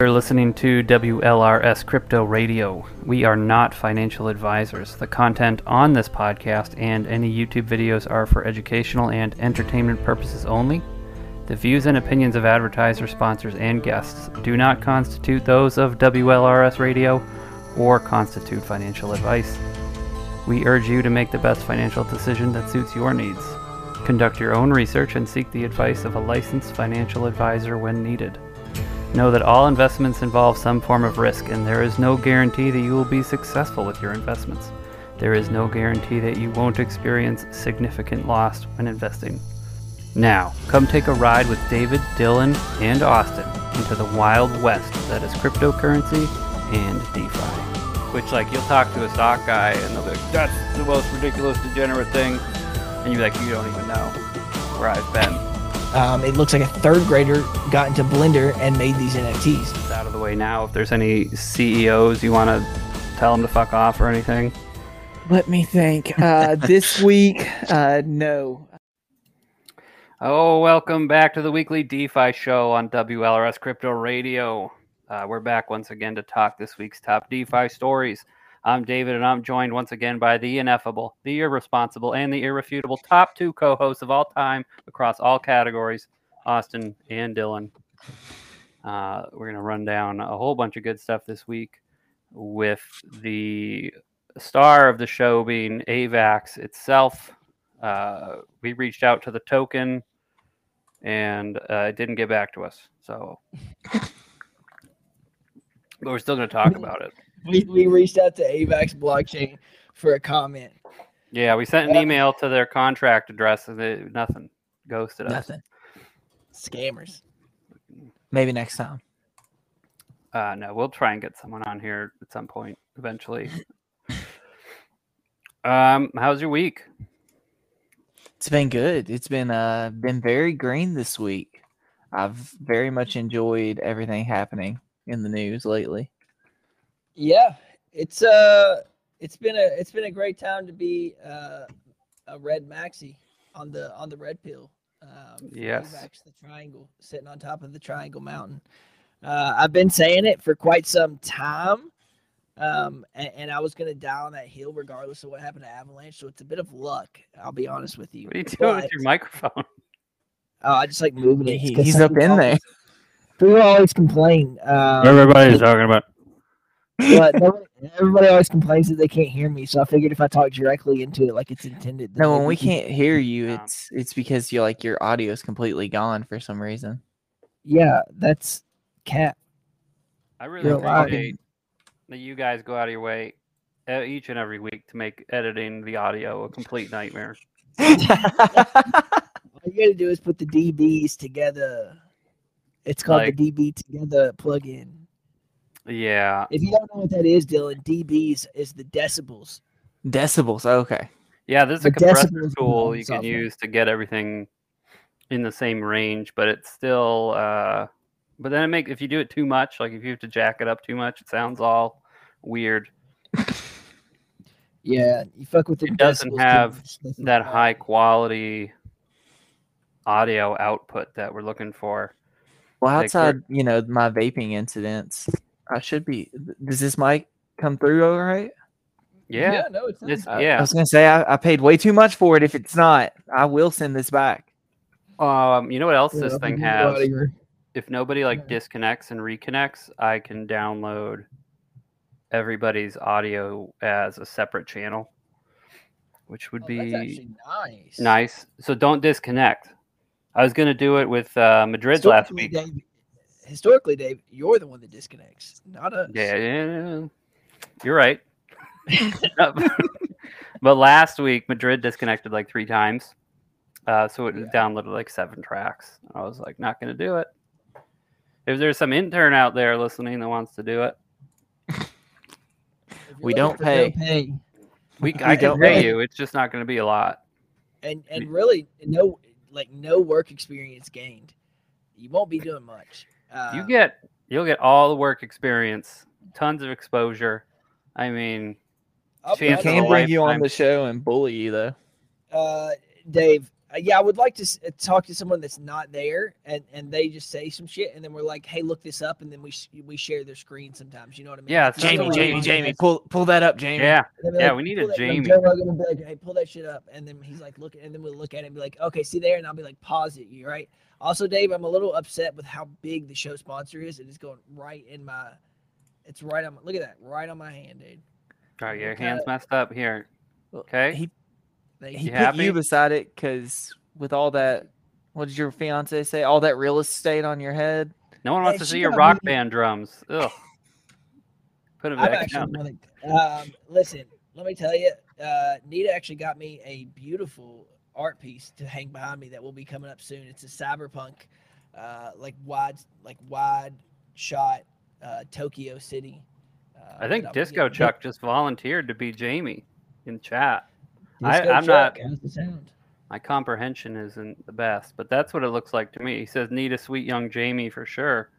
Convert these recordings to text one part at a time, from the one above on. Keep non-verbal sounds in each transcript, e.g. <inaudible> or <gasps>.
You're listening to WLRS Crypto Radio. We are not financial advisors. The content on this podcast and any YouTube videos are for educational and entertainment purposes only. The views and opinions of advertisers, sponsors, and guests do not constitute those of WLRS Radio or constitute financial advice. We urge you to make the best financial decision that suits your needs. Conduct your own research and seek the advice of a licensed financial advisor when needed. Know that all investments involve some form of risk, and there is no guarantee that you will be successful with your investments. There is no guarantee that you won't experience significant loss when investing. Now, come take a ride with David, Dylan, and Austin into the wild west that is cryptocurrency and DeFi. Which, like, you'll talk to a stock guy, and they'll be like, that's the most ridiculous, degenerate thing. And you're like, you don't even know where I've been. Um, it looks like a third grader got into Blender and made these NFTs. It's out of the way now. If there's any CEOs you want to tell them to fuck off or anything. Let me think. Uh, <laughs> this week, uh, no. Oh, welcome back to the weekly DeFi show on WLRS Crypto Radio. Uh, we're back once again to talk this week's top DeFi stories. I'm David, and I'm joined once again by the ineffable, the irresponsible, and the irrefutable top two co hosts of all time across all categories, Austin and Dylan. Uh, we're going to run down a whole bunch of good stuff this week with the star of the show being AVAX itself. Uh, we reached out to the token and uh, it didn't get back to us. So, <laughs> but we're still going to talk about it. We, we reached out to AVAX blockchain for a comment. Yeah, we sent an email to their contract address and they, nothing. Ghosted us. Nothing. Scammers. Maybe next time. Uh, no, we'll try and get someone on here at some point eventually. <laughs> um, how's your week? It's been good. It's been uh been very green this week. I've very much enjoyed everything happening in the news lately. Yeah, it's uh, it's been a it's been a great time to be uh, a red maxi on the on the red pill. Um, for Yes. AVAX, the triangle sitting on top of the Triangle Mountain. Uh, I've been saying it for quite some time, um, and, and I was gonna die on that hill regardless of what happened to Avalanche. So it's a bit of luck. I'll be honest with you. What are you doing with your microphone? Oh, I just like moving it. He- he's up people in there. always- People always complain. Um, Everybody's talking about. But nobody, everybody always complains that they can't hear me. So I figured if I talk directly into it like it's intended. No, when we can- can't hear you, it's it's because you like your audio is completely gone for some reason. Yeah, that's cat. I really You're allowed. appreciate that you guys go out of your way uh, each and every week to make editing the audio a complete nightmare. <laughs> All you gotta do is put the DBs together. It's called Like- the DB together plugin. Yeah, If you don't know what that is, Dylan, DBs is the decibels. Decibels. Okay. yeah. This is The a compressor tool you can software. use to get everything in the same range, but it's still. Uh, but then it make if you do it too much, like if you have to jack it up too much, it sounds all weird. Yeah, you fuck with the It doesn't have much, they fuck that high quality audio output that we're looking for. Well, Like, outside, you know, my vaping incidents, I should be. Does this mic come through all right? Yeah, no, it's not. it's, I- yeah. I was gonna say I, I paid way too much for it. If it's not, I will send this back. Um, you know what else Yeah, this I'll thing be out of has? If nobody like Yeah. disconnects and reconnects, I can download everybody's audio as a separate channel, which would Oh, be nice. nice. So don't disconnect. I was gonna do it with uh, Madrid last week. Dave, historically, Dave, you're the one that disconnects, not us. Yeah, yeah, yeah. you're right. <laughs> but last week, Madrid disconnected like three times. Uh, so it Yeah. downloaded like seven tracks. I was like, not going to do it. If there's some intern out there listening that wants to do it, We don't pay. pay. we, <laughs> We I can don't pay you. It's just not going to be a lot. and and really no like no work experience gained. You won't be doing much. Uh, you get, you'll get all the work experience, tons of exposure. I mean, I'll be We chance honest, of can bring you on the show and bully you though. uh, Dave. Uh, yeah, I would like to uh, talk to someone that's not there, and and they just say some shit, and then we're like, hey, look this up, and then we sh- we share their screen sometimes. You know what I mean? Yeah, it's Jamie, what Jamie, Jamie, pull pull that up, Jamie. Yeah, And they'll be Yeah, like, we need a that- Jamie. Joe Rogan be like, hey, pull that shit up, and then he's like, look, and then we'll look at it and be like, okay, see there, and I'll be like, pause it, you right? Also, Dave, I'm a little upset with how big the show sponsor is. It is going right in my, it's right on. My, look at that, right on my hand, dude. all right, your hands messed up here. Okay. He Thank he You you. put happy? you beside it because with all that, what did your fiance say? All that real estate on your head. No one wants Yeah, to see your rock me- band drums. Ugh. Put it I'm back down. um, listen, let me tell you, uh, Nita actually got me a beautiful art piece to hang behind me that will be coming up soon. It's a cyberpunk, uh, like wide, like wide shot, uh, Tokyo City. Uh, I think that I'll be Disco. Chuck just volunteered to be Jamie in chat. I- Disco I'm not- sound? My comprehension isn't the best, but that's what it looks like to me. He says, "Need a sweet young Jamie for sure."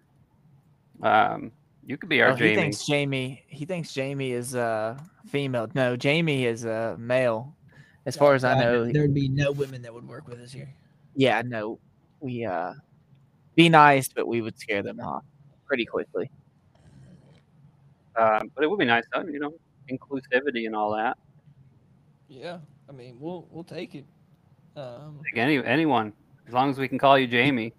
Um, you could be our Oh, he thinks Jamie. He thinks Jamie is uh female. No, Jamie is a male. As far as I God, know, there'd be no women that would work with us here. yeah, no, we uh be nice, but we would scare them off pretty quickly. Um, but it would be nice, though, you know, inclusivity and all that. Yeah, I mean, we'll we'll take it. Um, Like any anyone, as long as we can call you Jamie.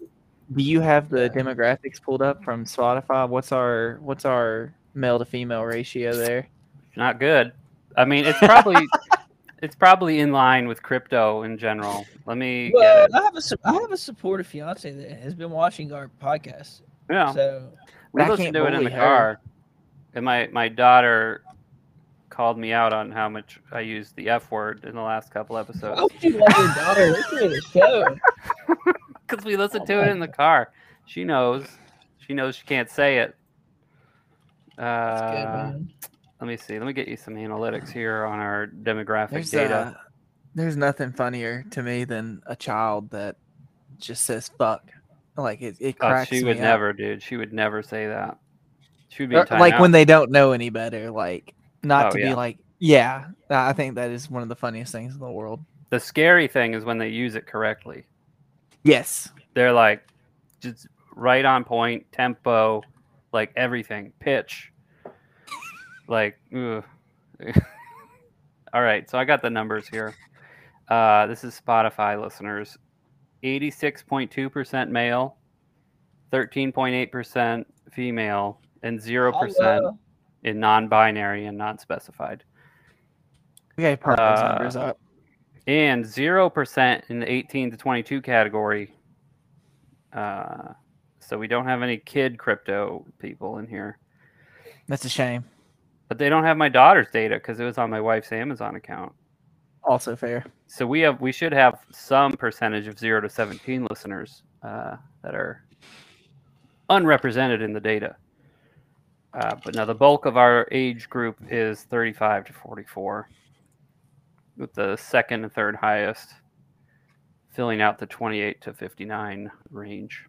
Do you have the Yeah. demographics pulled up from Spotify? What's our what's our male to female ratio there? Not good. I mean, it's probably <laughs> it's probably in line with crypto in general. Let me well, get it. I have a su- I have a supportive fiance that has been watching our podcast, Yeah, so we I listen can't to it in the her. car. And my my daughter called me out on how much I used the F word in the last couple why episodes would you let your daughter listen to the show? <laughs> because we listen Oh to my it in the car. She knows. She knows she can't say it. That's good, Uh, let me see. Let me get you some analytics here on our demographic There's data. uh, there's nothing funnier to me than a child that just says fuck. Like it, it Oh, she me would up. never, dude. She would never say that. She would be Or, in timeout. like when they don't know any better. Like not Oh, to yeah. be like, yeah. I think that is one of the funniest things in the world. the scary thing is when they use it correctly. Yes. They're like just right on point, tempo, like everything, pitch. Like, ugh. <laughs> all right. So I got the numbers here. Uh, this is Spotify listeners. 86.2% male, 13.8% female, and 0% Hello. In non-binary and non-specified. Okay, those Uh, numbers up. and zero percent in the 18 to 22 category. Uh, so we don't have any kid crypto people in here, That's a shame. but they don't have my daughter's data because it was on my wife's Amazon account. Also fair. So we have we should have some percentage of zero to 17 listeners uh, that are unrepresented in the data. Uh, but now the bulk of our age group is 35 to 44, with the second and third highest filling out the 28 to 59 range.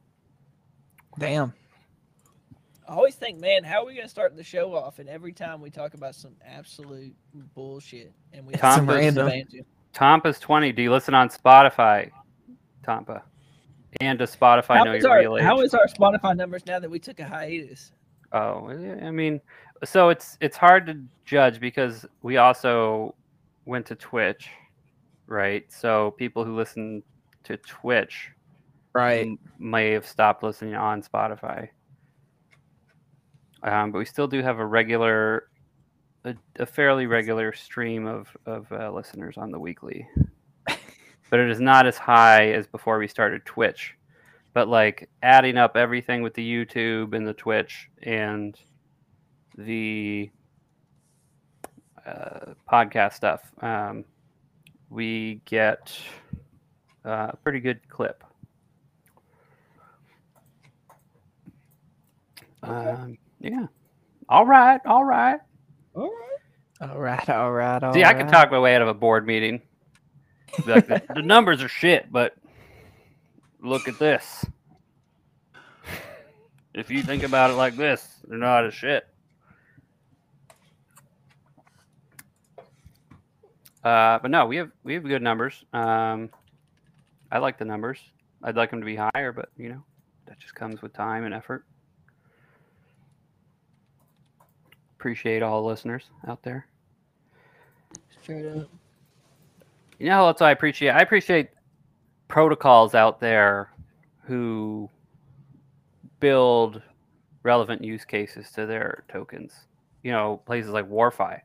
Damn. I always think, man, how are we gonna start the show off? And every time we talk about some absolute bullshit, and we Tom Some random. banter. Tampa's 20. Do you listen on Spotify, Tampa? And does Spotify How know your our real age? how is our Spotify numbers now that we took a hiatus? Oh, I mean, so it's it's hard to judge because we also went to Twitch, right? So people who listen to Twitch Right. m- may have stopped listening on Spotify. Um, but we still do have a regular, a, a fairly regular stream of of uh, listeners on the weekly, <laughs> but it is not as high as before we started Twitch. But like adding up everything with the YouTube and the Twitch and the uh, podcast stuff, um, we get uh, a pretty good clip. Um, yeah. All right. All right. All right. All right. All right. All See, I can talk my way out of a board meeting. Like, the, the numbers are shit, but look at this. If you think about it like this, they're not as shit. Uh, but no, we have we have good numbers. Um, I like the numbers. I'd like them to be higher, but you know, that just comes with time and effort. Appreciate all the listeners out there. Straight up. You know what else I appreciate? I appreciate protocols out there who build relevant use cases to their tokens. You know, places like WarFi,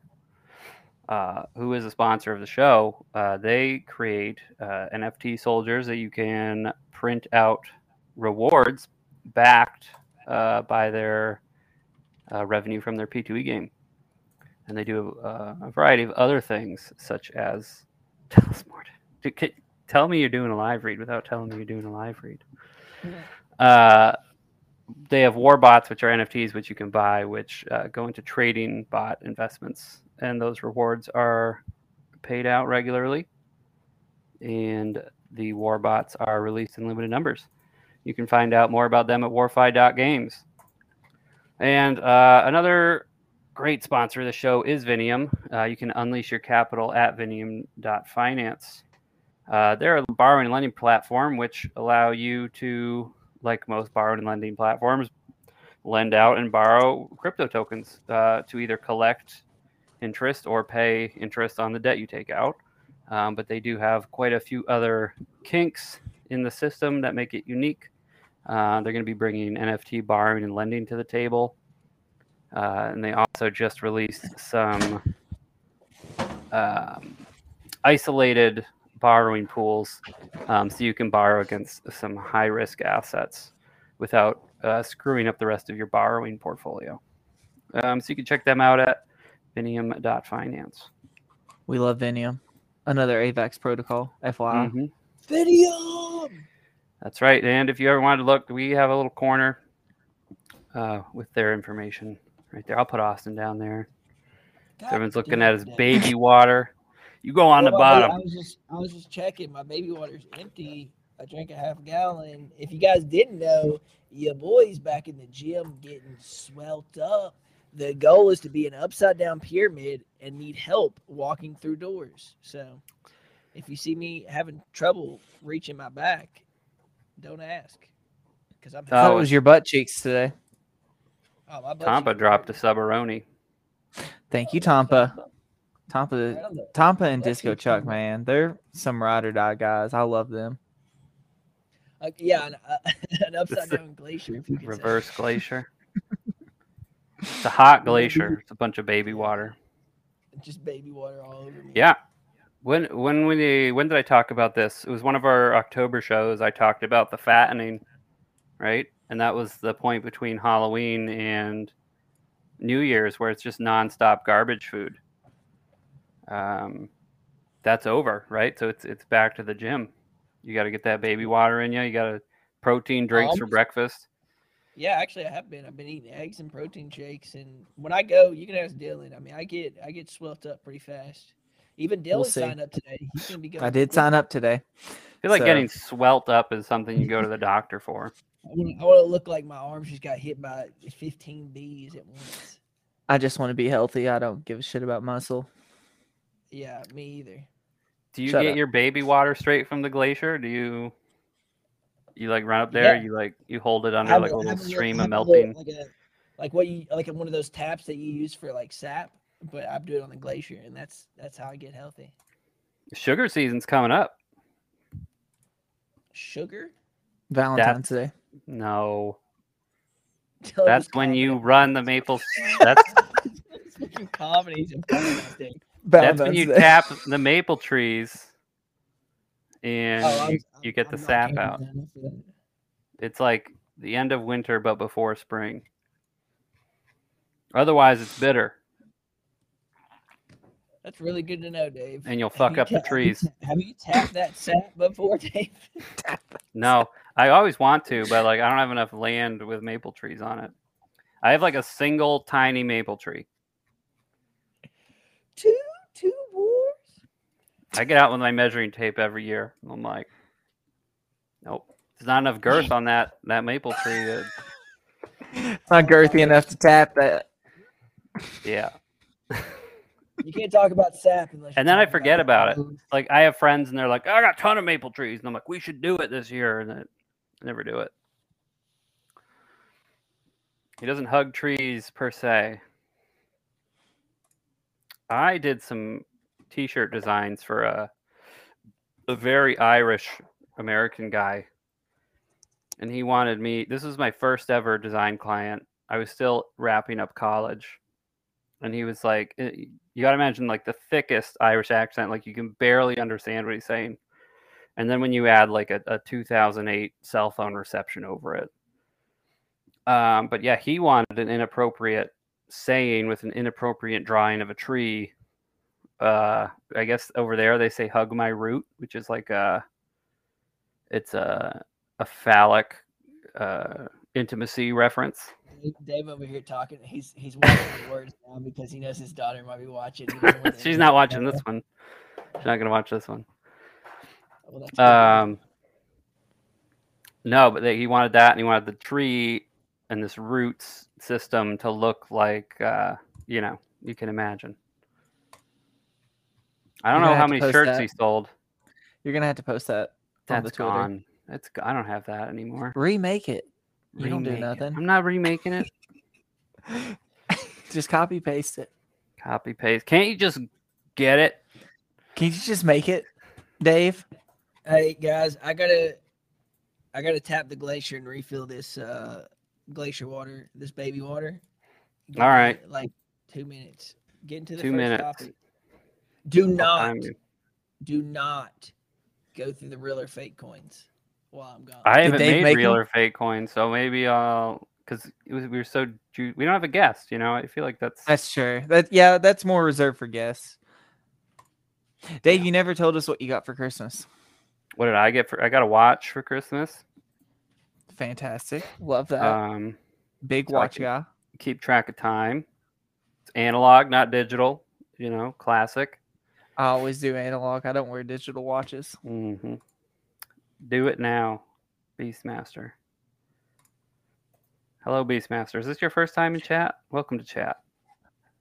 uh, who is a sponsor of the show, uh, they create uh, NFT soldiers that you can print out rewards backed uh, by their uh, revenue from their P2E game. And they do uh, a variety of other things, such as tell us more. Tell me you're doing a live read without telling me you're doing a live read. Uh, they have war bots, which are NFTs, which you can buy, which uh, go into trading bot investments, and those rewards are paid out regularly. And the war bots are released in limited numbers. You can find out more about them at warfi.games. And uh, another great sponsor of the show is Vinium. Uh, you can unleash your capital at vinium.finance. Uh, they're a borrowing and lending platform which allow you to, like most borrowing and lending platforms, lend out and borrow crypto tokens uh, to either collect interest or pay interest on the debt you take out. Um, but they do have quite a few other kinks in the system that make it unique. Uh, they're going to be bringing NFT borrowing and lending to the table. Uh, and they also just released some um, isolated borrowing pools um, so you can borrow against some high risk assets without uh, screwing up the rest of your borrowing portfolio. Um, so you can check them out at vinium.finance. We love Vinium. Another AVAX protocol, FYI. Mhm. Video. That's right. And if you ever wanted to look, we have a little corner uh, with their information right there. I'll put Austin down there. God Everyone's looking at his baby water. You go on the Well, I- bottom. I was just I was just checking. My baby water's empty. I drank a half gallon. If you guys didn't know, your boy's back in the gym getting swelled up. The goal is to be an upside down pyramid and need help walking through doors. So if you see me having trouble reaching my back, don't ask. Because I'm I thought it was your butt cheeks today. oh, my butt Tampa cheeks dropped a subaroni. Thank you, Tampa. Right Tampa, on Tampa and That's Disco Chuck, team. man, they're some ride or die guys. I love them. uh, yeah, an, uh, <laughs> an upside down glacier. If you could say. Reverse glacier. <laughs> It's a hot glacier. It's a bunch of baby water. Just baby water all over me. Yeah. When when we when did I talk about this? It was one of our October shows. I talked about the fattening, right? And that was the point between Halloween and New Year's, where it's just nonstop garbage food. Um, that's over, right? So it's it's back to the gym. You got to get that baby water in you. You got to protein drinks for breakfast. Yeah, actually, I have been. I've been eating eggs and protein shakes, and when I go, you can ask Dylan. I mean, I get I get swelled up pretty fast. Even Dylan We'll see. signed up today. He's gonna be going. I did sign up today. I feel like So- getting swelled up is something you go to the doctor for. I want to look like my arms just got hit by 15 bees at once. I just want to be healthy. I don't give a shit about muscle. Yeah, me either. Do you Shut get up. your baby water straight from the glacier? Do you you like run up there? Yeah. You like you hold it under Have like a a- little stream of melting? like a, like what you like in one of those taps that you use for like sap, but I do it on the glacier, and that's that's how I get healthy. Sugar season's coming up. Sugar. Valentine's Day. No, <laughs> Dylan that's was when you run the maple. That's Fucking comedies and Valentine's Day. That's when you Valentine's <laughs> Day. tap the maple trees, and Oh, you, you get I'm the sap out. enough for that. It's like the end of winter, but before spring. Otherwise, it's bitter, That's really good to know, Dave. and you'll fuck you up the ta- have you trees. <laughs> Have you tapped that sap before, <laughs> Dave? No, I always want to, but like I don't have enough land with maple trees on it. I have like a single tiny maple tree. two, two wars. I get out with my measuring tape every year. and I'm like, nope, there's not enough girth on that that maple tree. To, It's not girthy enough to tap that. yeah, You can't talk about sap unless. And then I forget about it. food. Like I have friends and they're like, I got a ton of maple trees, and I'm like, we should do it this year, and I never do it. He doesn't hug trees per se. I did some t-shirt designs for a a very Irish American guy. And he wanted me this was my first ever design client. I was still wrapping up college. And he was like eh, you got to imagine like the thickest Irish accent like you can barely understand what he's saying. And then when you add like a, a 2008 cell phone reception over it. Um, but yeah, he wanted an inappropriate saying with an inappropriate drawing of a tree. Uh, I guess over there they say "hug my root," which is like a, it's a a phallic uh, intimacy reference. Dave- over here talking. He's he's watching the words now because he knows his daughter might be watching. He doesn't want the <laughs> She's not watching this one. She's not gonna watch this one. Well. Um, no, but they, he wanted that, and he wanted the tree and this roots system to look like, uh, you know, you can imagine. I don't You're know how many shirts that. he sold. You're gonna have to post that on the Twitter. gone. That's I don't have that anymore. Remake it. You don't do Remake it. nothing. I'm not remaking it. <laughs> just copy paste it. Copy paste. Can't you just get it? Can you just make it, Dave? Hey guys, I gotta, I gotta tap the glacier and refill this uh glacier water, this baby water. Give All me, like two minutes. Get into the Two first minutes. topic. Do not, time you- do not go through the real or fake coins while I'm gone. I haven't made real real 'em? or fake coins, so maybe I'll because we were so ju- we don't have a guest. You know, I feel like that's That's true. That yeah, that's more reserved for guests. Dave, you never told us what you got for Christmas. what did I get for? I got a watch for Christmas. Fantastic. Love that. Um, Big so watch yeah. keep track of time. It's analog, not digital. You know, classic. I always do analog. I don't wear digital watches. hmm Do it now, Beastmaster. Hello, Beastmaster. Is this your first time in chat? Welcome to chat.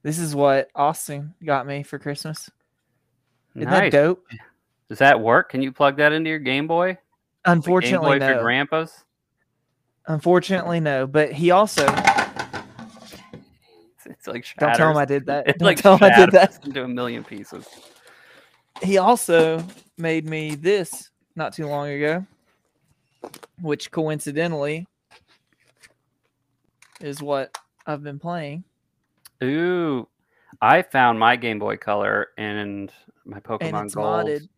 This is what Austin got me for Christmas. Isn't nice. that dope? Does that work? Can you plug that into your Game Boy? The Game Unfortunately, Boy for grandpas. Unfortunately, no. But he also It's, it's like don't tell him. I did that. It Don't <laughs> like tell him I did that. into a million pieces. He also made me this not too long ago, which coincidentally is what I've been playing. Ooh, I found my Game Boy Color and my Pokemon and it's Gold. modded.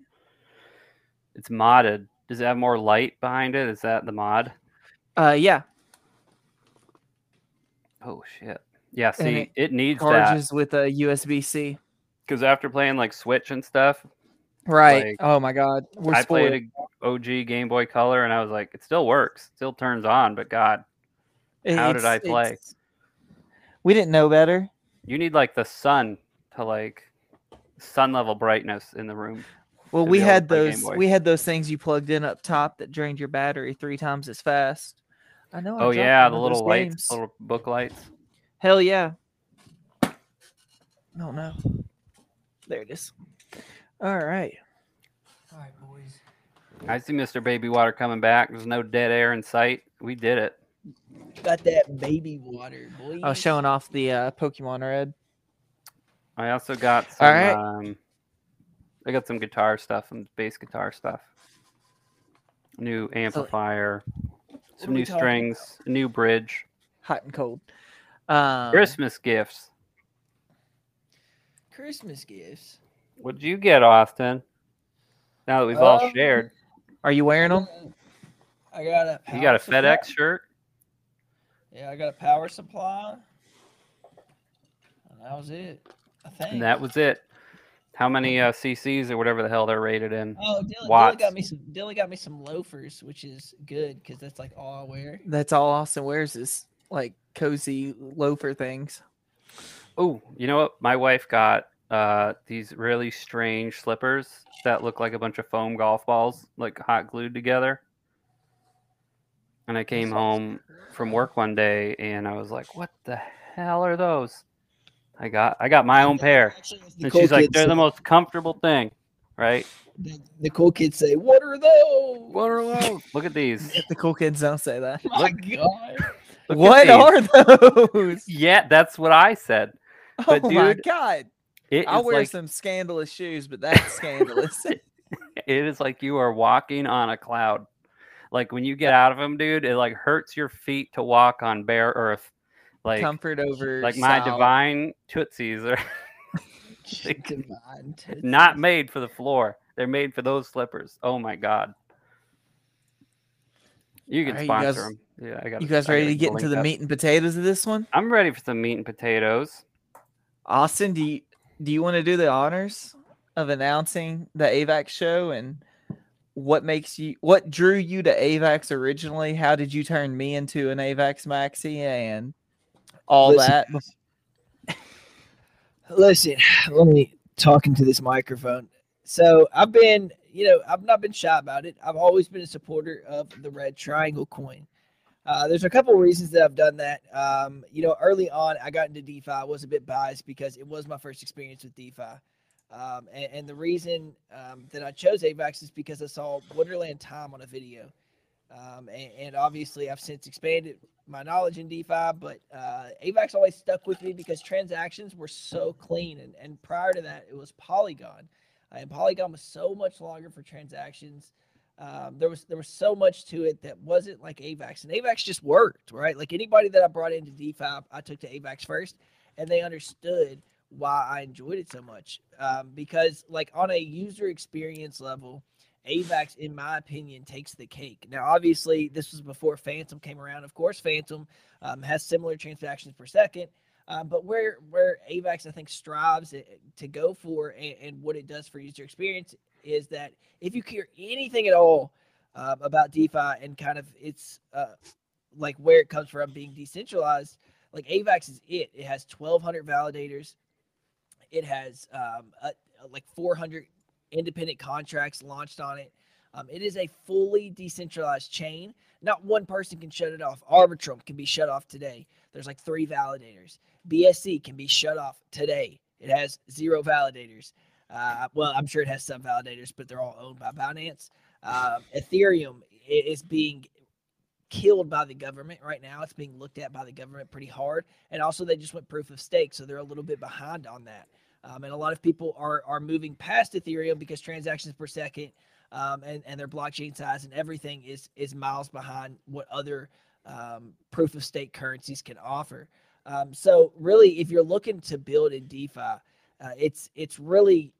It's modded. Does it have more light behind it? Is that the mod? Uh, yeah, Oh shit. Yeah, see, it it, needs that charges with a USB C. because after playing like Switch and stuff, Right. Like, oh my God, we're I spoiled. played a OG Game Boy Color and I was like, it still works, still turns on, but God, how did I play? We didn't know better. you need like the sun to like sun level brightness in the room. Well, we be able to had those. We had those things you plugged in up top that drained your battery three times as fast. I know. I oh dropped yeah, the little lights, games. little book lights. Hell yeah. Oh no. There it is. All right. All right, boys. I see Mr. Baby Water coming back. There's no dead air in sight. We did it. Got that baby water, boys. I was showing off the uh, Pokemon Red. I also got some. All right. Um, I got some guitar stuff and bass guitar stuff. New amplifier, some new strings, a new bridge. Hot and cold. Um, Christmas gifts. Christmas gifts. What did you get, Austin? Now that we've all Um, shared, Are you wearing them? I got a. you got a supply- FedEx shirt. Yeah, I got a power supply. And that was it. I think. And that was it. How many uh, CCs or whatever the hell they're rated in? Oh, Dylan, Dylan got me some. Dylan got me some loafers, which is good because that's like all I wear. That's all Austin wears is like cozy loafer things. Oh, you know what? My wife got uh, these really strange slippers that look like a bunch of foam golf balls, like hot glued together. And I came home from work one day and I was like, "What the hell are those?" I got I got my own pair. Actually, And she's like, they're the most comfortable thing, right? the, the cool kids say, "What are those?" What are those? Look at these. The cool kids don't say that. My God. Look what are those? <laughs> Yeah, that's what I said. But oh my god! I is wear like some scandalous shoes, but that's scandalous. <laughs> it is like you are walking on a cloud. Like when you get out of them, dude, it like hurts your feet to walk on bare earth. Like Comfort over like my style. divine tootsies are <laughs> <laughs> Divine tootsies. not made for the floor. They're made for those slippers. Oh my god. You can Alright, you sponsor guys- them. Yeah, I got. You guys ready to get into the meat and potatoes of this one? I'm ready for some meat and potatoes. Austin, do you do you want to do the honors of announcing the AVAX show and what makes you what drew you to AVAX originally? How did you turn me into an AVAX maxi and all Listen, that? Listen, let me talk into this microphone. So I've been, you know, I've not been shy about it. I've always been a supporter of the red triangle coin. Uh, there's a couple of reasons that I've done that. Um, you know, early on, I got into DeFi. I was a bit biased because it was my first experience with DeFi. Um, and, and the reason um, that I chose AVAX is because I saw Wonderland Time on a video. Um, and, and obviously, I've since expanded my knowledge in DeFi, but uh, AVAX always stuck with me because transactions were so clean. And, and prior to that, it was Polygon. Uh, and Polygon was so much longer for transactions. Um, there was there was so much to it that wasn't like AVAX, and AVAX just worked, right? Like anybody that I brought into DeFi, I took to AVAX first, and they understood why I enjoyed it so much. Um, because like on a user experience level, AVAX, in my opinion, takes the cake. Now, obviously, this was before Fantom came around. Of course, Fantom um, has similar transactions per second, um, but where where AVAX I think strives to go for and, and what it does for user experience is that if you care anything at all um, about DeFi and kind of its uh, like where it comes from being decentralized, like AVAX is it. It has 1,200 validators. It has um, a, like 400 independent contracts launched on it. Um, it is a fully decentralized chain. Not one person can shut it off. Arbitrum can be shut off today. There's like three validators. BSC can be shut off today. It has zero validators. Uh, well, I'm sure it has some validators, but they're all owned by Binance. Um, Ethereum is being killed by the government right now. It's being looked at by the government pretty hard, and also they just went proof of stake, so they're a little bit behind on that. Um, and a lot of people are are moving past Ethereum because transactions per second um, and and their blockchain size and everything is is miles behind what other um, proof of stake currencies can offer. Um, so really, if you're looking to build in DeFi, uh, it's it's really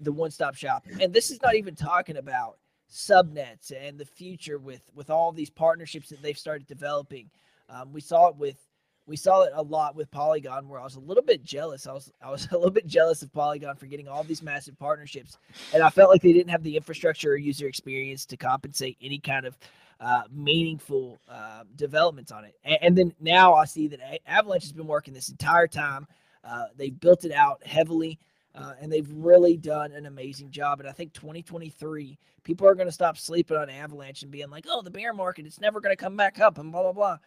the one-stop shop. And this is not even talking about subnets and the future with with all these partnerships that they've started developing. Um, we saw it with we saw it a lot with Polygon, where I was a little bit jealous. I was I was <laughs> a little bit jealous of Polygon for getting all these massive partnerships, and I felt like they didn't have the infrastructure or user experience to compensate any kind of uh, meaningful uh, developments on it. And, and then now I see that Avalanche has been working this entire time. Uh, they built it out heavily. Uh, and they've really done an amazing job. And I think 2023, people are going to stop sleeping on Avalanche and being like, "Oh, the bear market, it's never going to come back up," and blah blah blah.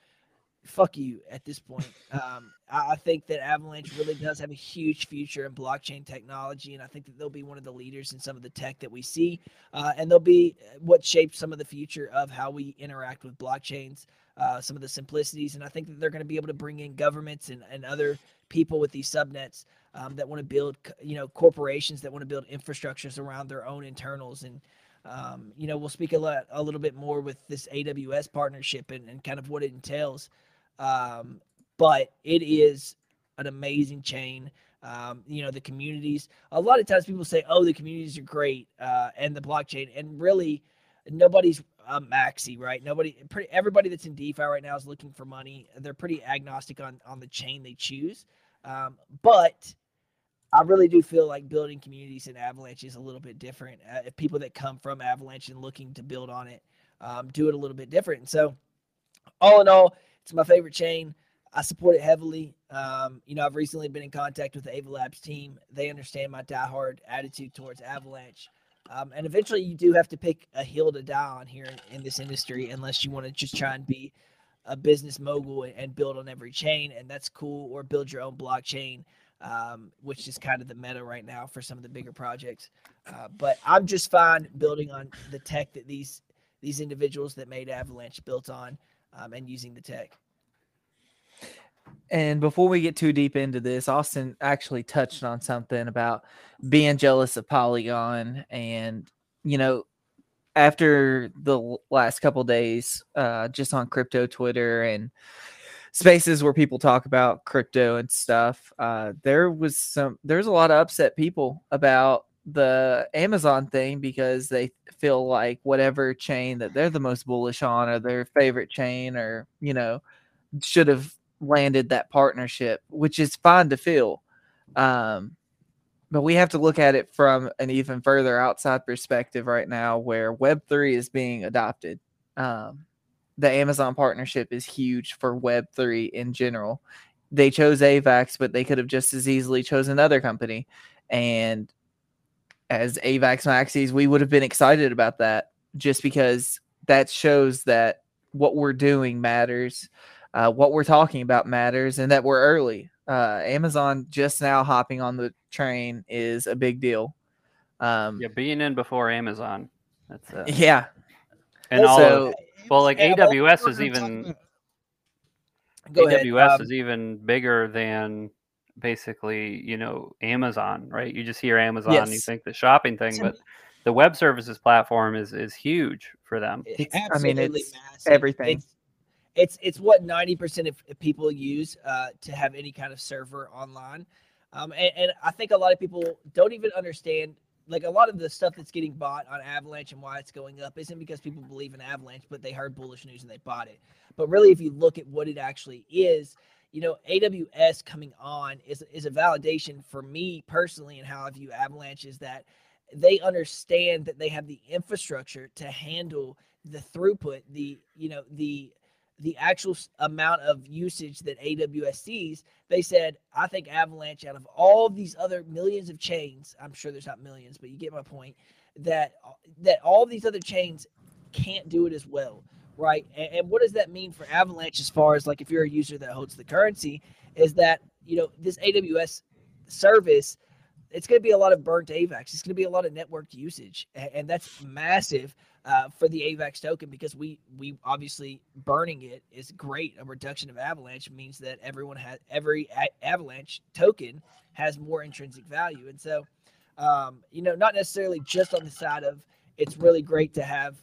Fuck you at this point. Um, I think that Avalanche really does have a huge future in blockchain technology, and I think that they'll be one of the leaders in some of the tech that we see, uh, and they'll be what shapes some of the future of how we interact with blockchains. Uh, some of the simplicities, and I think that they're going to be able to bring in governments and, and other people with these subnets um, that want to build, you know, corporations that want to build infrastructures around their own internals. And, um, you know, we'll speak a, lot, a little bit more with this AWS partnership and, and kind of what it entails. Um, but it is an amazing chain. Um, you know, the communities, a lot of times people say, oh, the communities are great uh, and the blockchain. And really, nobody's a maxi, right? Nobody, pretty, everybody that's in DeFi right now is looking for money. They're pretty agnostic on, on the chain they choose. Um, but I really do feel like building communities in Avalanche is a little bit different. Uh, if people that come from Avalanche and looking to build on it um, do it a little bit different. And so, all in all, it's my favorite chain. I support it heavily. Um, you know, I've recently been in contact with the Ava Labs team. They understand my diehard attitude towards Avalanche. Um, and eventually, you do have to pick a hill to die on here in, in this industry, unless you want to just try and be a business mogul and, and build on every chain, and that's cool. Or build your own blockchain. um, which is kind of the meta right now for some of the bigger projects. Uh, but I'm just fine building on the tech that these these individuals that made Avalanche built on um, and using the tech. And before we get too deep into this, Austin actually touched on something about being jealous of Polygon. And, you know, after the last couple days, uh, just on crypto Twitter and spaces where people talk about crypto and stuff, uh, there was some, there's a lot of upset people about the Amazon thing because they feel like whatever chain that they're the most bullish on or their favorite chain or, you know, should have landed that partnership, which is fine to feel. Um, but we have to look at it from an even further outside perspective right now where Web3 is being adopted. Um, the Amazon partnership is huge for Web3 in general. They chose AVAX, but they could have just as easily chosen another company. And as AVAX Maxis, we would have been excited about that just because that shows that what we're doing matters uh, what we're talking about matters and that we're early. Uh, Amazon just now hopping on the train is a big deal. Um, yeah, being in before Amazon. That's uh, yeah, and all of, well, like AWS is even AWS um, is even bigger than basically you know Amazon, right? You just hear Amazon, yes. you think the shopping thing, but the web services platform is is huge for them. I mean, it's massive. everything. It's, it's it's what 90% of people use uh, to have any kind of server online um, and, and, i think a lot of people don't even understand like a lot of the stuff that's getting bought on avalanche and why it's going up isn't because people believe in avalanche but they heard bullish news and they bought it but really if you look at what it actually is you know aws coming on is, is a validation for me personally and how i view avalanche is that they understand that they have the infrastructure to handle the throughput the you know the the actual amount of usage that AWS sees, they said, I think Avalanche, out of all these other millions of chains, I'm sure there's not millions, but you get my point, that uh, that all these other chains can't do it as well, right? And, and what does that mean for Avalanche as far as like if you're a user that holds the currency, is that you know this AWS service it's going to be a lot of burnt AVAX. It's going to be a lot of networked usage, and that's massive uh, for the AVAX token because we we obviously burning it is great. A reduction of Avalanche means that everyone has every a- Avalanche token has more intrinsic value, and so um, you know not necessarily just on the side of it's really great to have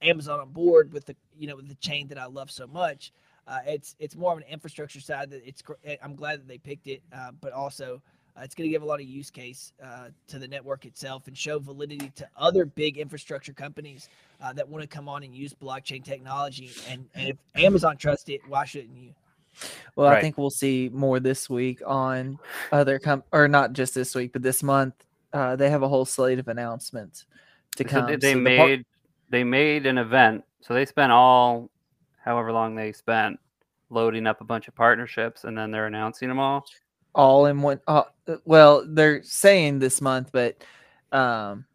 Amazon on board with the you know the chain that I love so much. Uh, it's it's more of an infrastructure side that it's I'm glad that they picked it, uh, but also uh, it's going to give a lot of use case uh, to the network itself and show validity to other big infrastructure companies uh, that want to come on and use blockchain technology. And, and if Amazon trusts it, why shouldn't you? Well, right. I think we'll see more this week on other com or not just this week, but this month. Uh, they have a whole slate of announcements to come. they, they so made the par- they made an event, so they spent all however long they spent loading up a bunch of partnerships, and then they're announcing them all all in one. Uh, well, they're saying this month, but um,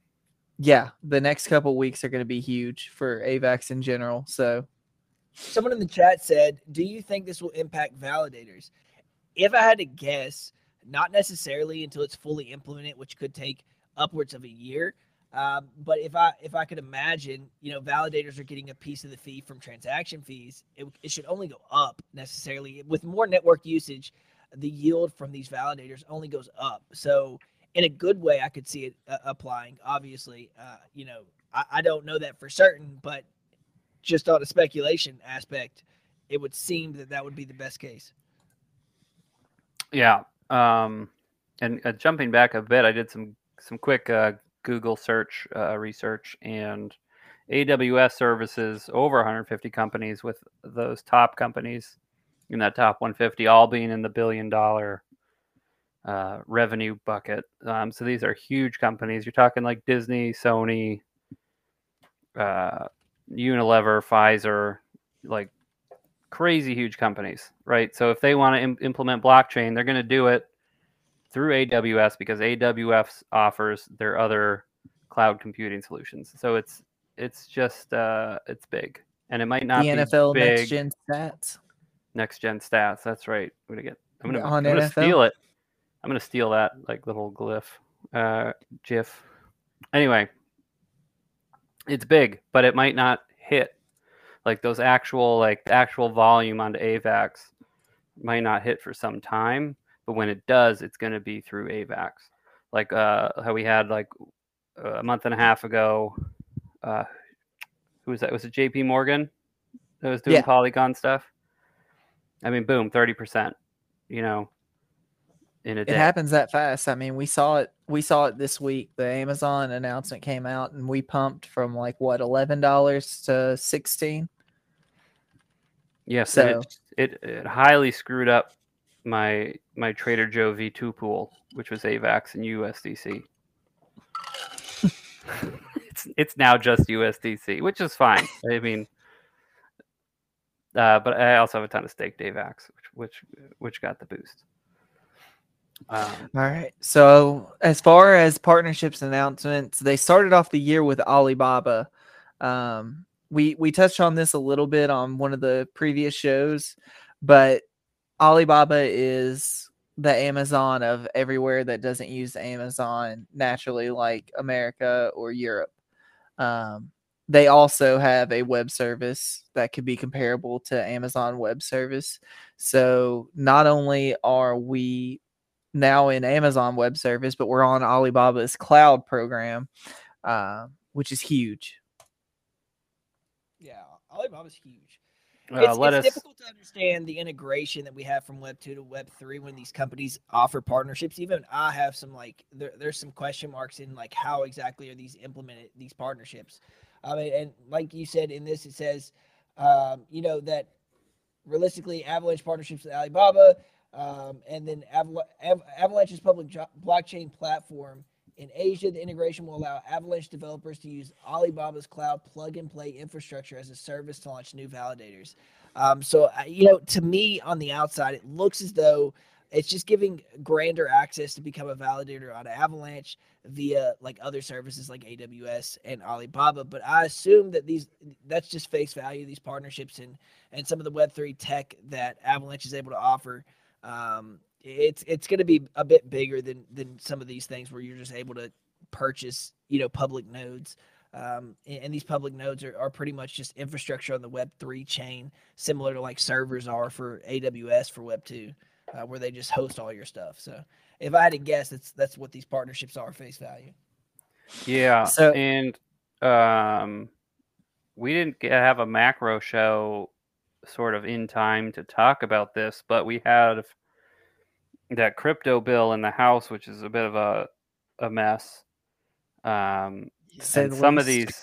yeah, the next couple weeks are going to be huge for AVAX in general. So, someone in the chat said, "Do you think this will impact validators?" If I had to guess, not necessarily until it's fully implemented, which could take upwards of a year. Um, but if I if I could imagine, you know, validators are getting a piece of the fee from transaction fees, it, it should only go up necessarily with more network usage the yield from these validators only goes up. So in a good way, I could see it uh, applying. Obviously, uh, you know, I, I, don't know that for certain, but just on a speculation aspect, it would seem that that would be the best case. Yeah. Um, and uh, jumping back a bit, I did some some quick uh, Google search uh, research and. AWS services over 150 companies with those top companies in that top 150, all being in the billion dollar uh, revenue bucket. Um, so these are huge companies. You're talking like Disney, Sony, uh, Unilever, Pfizer, like crazy huge companies, right? So if they want to Im- implement blockchain, they're going to do it through AWS because AWS offers their other cloud computing solutions. So it's it's just uh, it's big, and it might not the be NFL big. next gen stats next gen stats. That's right. I'm gonna get. I'm gonna, I'm gonna steal it. I'm gonna steal that like little glyph, uh, GIF. Anyway, it's big, but it might not hit like those actual like actual volume onto AVAX might not hit for some time, but when it does, it's going to be through AVAX. Like uh, how we had like a month and a half ago. Uh, who was that? Was it JP Morgan that was doing Yeah. Polygon stuff? I mean, boom, thirty percent. You know, in a It day. happens that fast. I mean, we saw it. We saw it this week. The Amazon announcement came out, and we pumped from like what eleven dollars to sixteen. Yes, and So- it, it it highly screwed up my my Trader Joe V2 pool, which was AVAX and USDC. it's it's now just USDC, which is fine. I mean, uh, but I also have a ton of staked AVAX, which which which got the boost. Um, All right. So as far as partnerships announcements, they started off the year with Alibaba. Um, we we touched on this a little bit on one of the previous shows, but Alibaba is the Amazon of everywhere that doesn't use Amazon naturally, like America or Europe. Um, they also have a web service that could be comparable to Amazon Web Service. So not only are we now in Amazon Web Service, but we're on Alibaba's cloud program, uh, which is huge. Yeah, Alibaba's huge. Uh, it's let it's us. difficult to understand the integration that we have from Web two to Web three when these companies offer partnerships. Even I have some like there, there's some question marks in like how exactly are these implemented these partnerships. I mean, and like you said in this, it says, um, you know that realistically, Avalanche partnerships with Alibaba, um, and then Avala- Av- Avalanche's public jo- blockchain platform. In Asia, the integration will allow Avalanche developers to use Alibaba's cloud plug and play infrastructure as a service to launch new validators. Um, so, uh, you know, to me on the outside, it looks as though it's just giving grander access to become a validator on Avalanche via like other services like AWS and Alibaba. But I assume that these that's just face value, these partnerships and and some of the Web3 tech that Avalanche is able to offer. Um, it's it's going to be a bit bigger than than some of these things where you're just able to purchase you know public nodes. Um, and, and these public nodes are, are pretty much just infrastructure on the web 3 chain similar to like servers are for aws for web 2 uh, where they just host all your stuff. So if i had to guess that's that's what these partnerships are face value. Yeah, So- and um, we didn't get, have a macro show sort of in time to talk about this, but we had that crypto bill in the House, which is a bit of a a mess. Um, and some of these,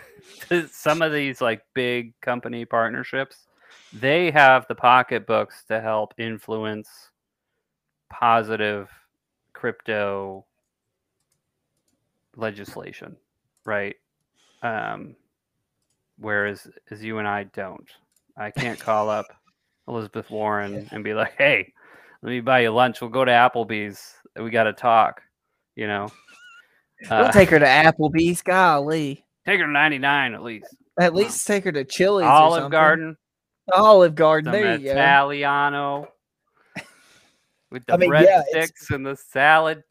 <laughs> some of these like big company partnerships, they have the pocketbooks to help influence positive crypto legislation, right? Um, whereas as you and I don't. I can't call up <laughs> Elizabeth Warren and be like, "Hey, let me buy you lunch. We'll go to Applebee's. We got to talk." You know, We'll Uh, take her to Applebee's. Golly, take her to 99 at least. at least take her to Chili's. Olive. Garden, Olive Garden. some There you go. Italiano <laughs> with the I mean, yeah, breadsticks and the salad.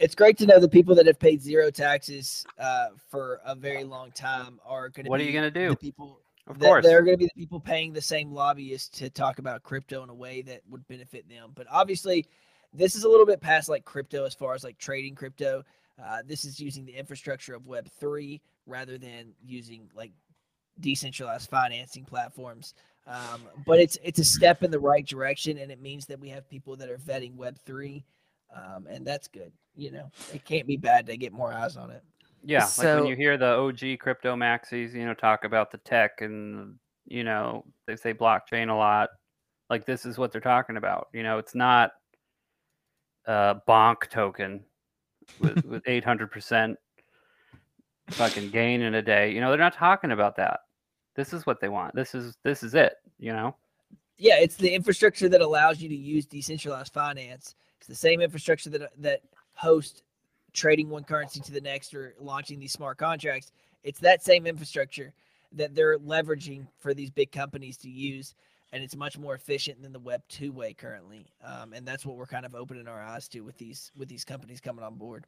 it's great to know the people that have paid zero taxes uh, for a very long time are going to What are you gonna do? the people Of course. they're going to be the people paying the same lobbyists to talk about crypto in a way that would benefit them. But obviously, this is a little bit past like crypto as far as like trading crypto. Uh, this is using the infrastructure of Web three rather than using like decentralized financing platforms. Um, but it's it's a step in the right direction, and it means that we have people that are vetting Web three, um, and that's good. You know, it can't be bad to get more eyes on it. Yeah, like when you hear the OG crypto maxis, you know, talk about the tech and you know, they say blockchain a lot. Like this is what they're talking about. You know, it's not a bonk token with <laughs> with eight hundred percent fucking gain in a day. You know, they're not talking about that. This is what they want. This is this is it. You know. yeah, it's the infrastructure that allows you to use decentralized finance. It's the same infrastructure that that hosts trading one currency to the next or launching these smart contracts. It's that same infrastructure that they're leveraging for these big companies to use. and it's much more efficient than the Web two way currently. Um, and that's what we're kind of opening our eyes to with these with these companies coming on board.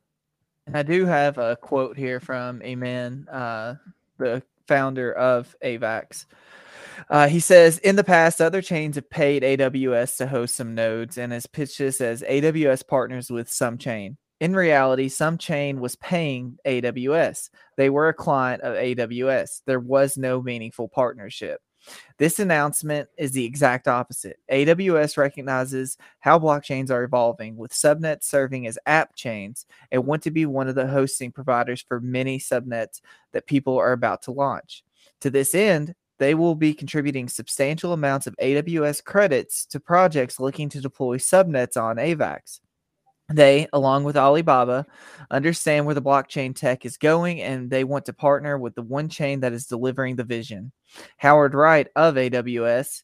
And I do have a quote here from Emin, uh, the founder of AVAX. Uh, he says, in the past, other chains have paid AWS to host some nodes and has pitched this as AWS partners with some chain. In reality, some chain was paying AWS. They were a client of AWS. There was no meaningful partnership. This announcement is the exact opposite. AWS recognizes how blockchains are evolving, with subnets serving as app chains and want to be one of the hosting providers for many subnets that people are about to launch. To this end, they will be contributing substantial amounts of AWS credits to projects looking to deploy subnets on AVAX. They, along with Alibaba, understand where the blockchain tech is going and they want to partner with the one chain that is delivering the vision. Howard Wright of AWS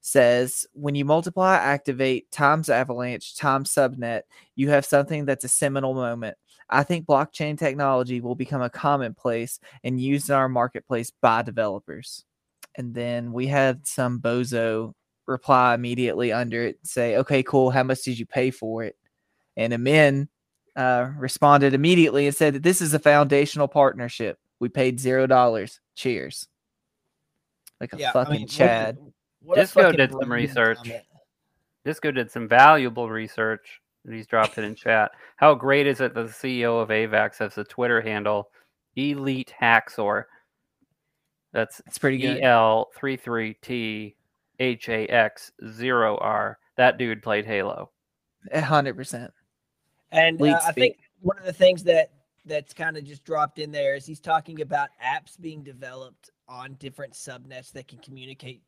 says when you multiply, activate times avalanche times subnet, you have something that's a seminal moment. I think blockchain technology will become a commonplace and used in our marketplace by developers and then we had some bozo reply immediately under it say okay cool how much did you pay for it and Emin uh, responded immediately and said that this is a foundational partnership we paid zero dollars cheers like a Yeah, I fucking mean, chad what a Disco fucking did some research. comment. Disco did some valuable research and he's dropped it in chat. How great is it that the CEO of AVAX has a Twitter handle, Elite Haxor? That's it's pretty good E L three three T H A X zero R. That dude played Halo. a hundred percent And uh, I think one of the things that that's kind of just dropped in there is he's talking about apps being developed on different subnets that can communicate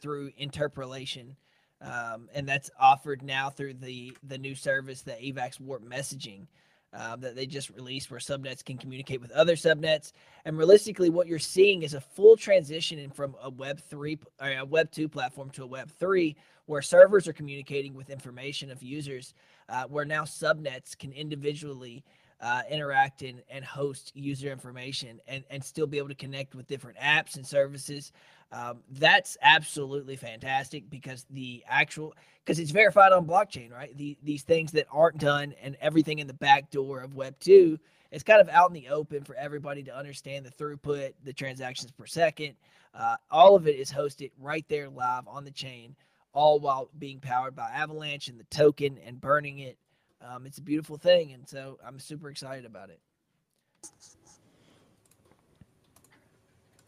through interpolation, um, and that's offered now through the the new service, the AVAX Warp Messaging. Uh, that they just released where subnets can communicate with other subnets and realistically what you're seeing is a full transition from a web 3 or a web 2 platform to a web 3 where servers are communicating with information of users uh, where now subnets can individually uh, interact and, and host user information and, and still be able to connect with different apps and services. Um, that's absolutely fantastic because the actual because it's verified on blockchain, right? The, these things that aren't done and everything in the back door of Web two, it's kind of out in the open for everybody to understand the throughput, the transactions per second. Uh, all of it is hosted right there live on the chain, all while being powered by Avalanche and the token and burning it um, it's a beautiful thing, and so I'm super excited about it.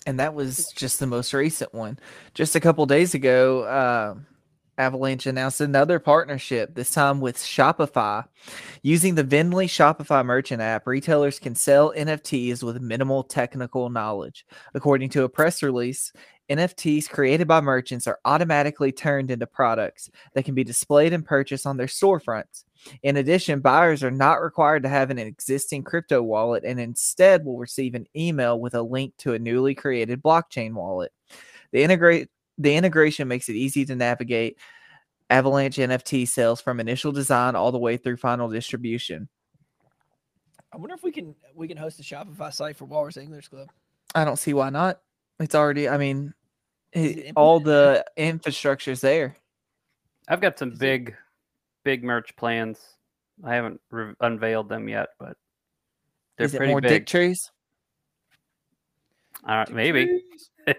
and that was just the most recent one. Just a couple days ago, uh, Avalanche announced another partnership, this time with Shopify. Using the Venly Shopify merchant app, retailers can sell NFTs with minimal technical knowledge. According to a press release, NFTs created by merchants are automatically turned into products that can be displayed and purchased on their storefronts. In addition, buyers are not required to have an existing crypto wallet and instead will receive an email with a link to a newly created blockchain wallet. The integrate the integration makes it easy to navigate Avalanche NFT sales from initial design all the way through final distribution. I wonder if we can we can host a Shopify site for Walrus Anglers Club. I don't see why not. It's already, I mean, Is it- it all the infrastructure's there. I've got some big, big merch plans. I haven't re- unveiled them yet, but they're Is it pretty more big. dick trees? Uh, maybe. <laughs>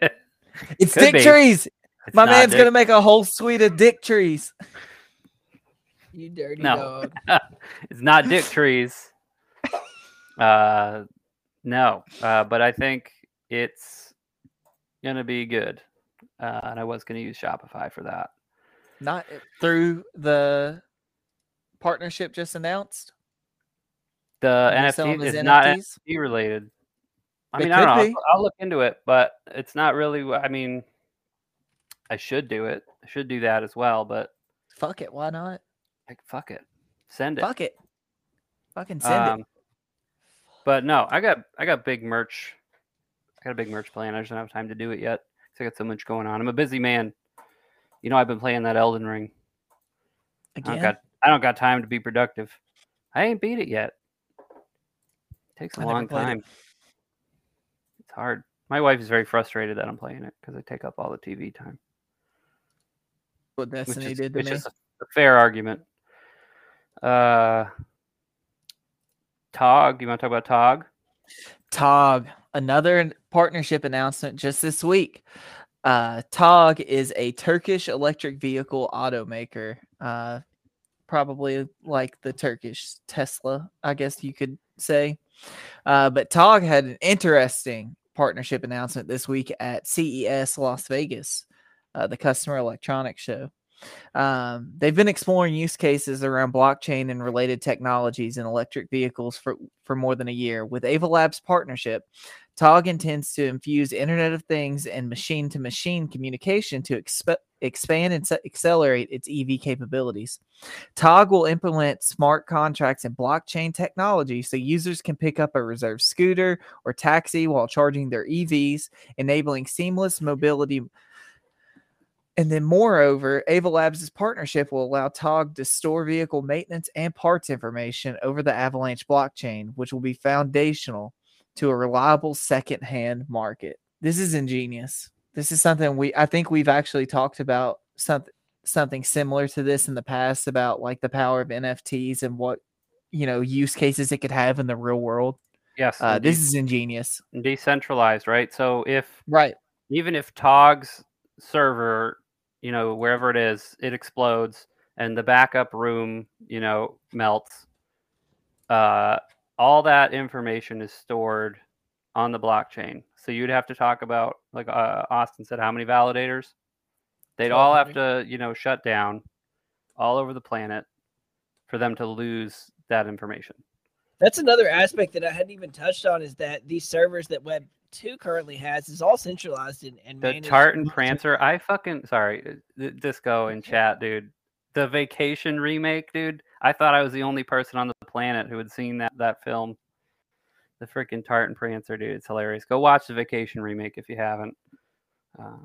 It's Could dick be. trees. It's My man's dick- gonna make a whole suite of dick trees. You dirty No. dog. <laughs> it's not dick trees. <laughs> Uh, no, uh, but I think it's gonna be good. Uh, and I was gonna use Shopify for that. Not through the partnership just announced. The NFT is not NFT related. I They mean, I don't know. I'll, I'll look into it, but it's not really. I mean, I should do it. I should do that as well, but Fuck it, why not? like, fuck it, send it. Fuck it. Fucking send Um, But no, I got I got big merch. I got a big merch plan. I just don't have time to do it yet. I got so much going on. I'm a busy man. You know, I've been playing that Elden Ring. it I don't again. got I don't got time to be productive. I ain't beat it yet. It takes a I long played it. time. It's hard. My wife is very frustrated that I'm playing it because I take up all the TV time. what which Destiny is, did to which me. is a, a fair argument. Uh, Tog, you want to talk about Tog? Tog, another partnership announcement just this week. Uh, Tog is a Turkish electric vehicle automaker, uh, probably like the Turkish Tesla, I guess you could say. Uh, but Tog had an interesting partnership announcement this week at CES Las Vegas, uh, the Customer Electronics Show. Um, they've been exploring use cases around blockchain and related technologies in electric vehicles for, for more than a year. With Ava Labs' partnership, TOG intends to infuse Internet of Things and machine to machine communication to expe- expand and se- accelerate its EV capabilities. TOG will implement smart contracts and blockchain technology so users can pick up a reserved scooter or taxi while charging their EVs, enabling seamless mobility and then, moreover, Ava Labs' partnership will allow TOG to store vehicle maintenance and parts information over the Avalanche blockchain, which will be foundational to a reliable second-hand market. This is ingenious. This is something we I think we've actually talked about something something similar to this in the past about like the power of NFTs and what you know use cases it could have in the real world. Yes. Uh, this de- is ingenious. decentralized, right? So if Right. even if Tog's server, you know, wherever it is, it explodes and the backup room, you know, melts, uh, all that information is stored on the blockchain. So you'd have to talk about, like uh, Austin said, how many validators? They'd all have to, you know, shut down all over the planet for them to lose that information. That's another aspect that I hadn't even touched on is that these servers that Web two currently has is all centralized and, and The Tartan Prancer, I fucking sorry, uh, Disco in chat, dude. The Vacation remake, dude. I thought I was the only person on the planet who had seen that that film. The freaking Tartan Prancer, dude. It's hilarious. Go watch the Vacation remake if you haven't. Uh,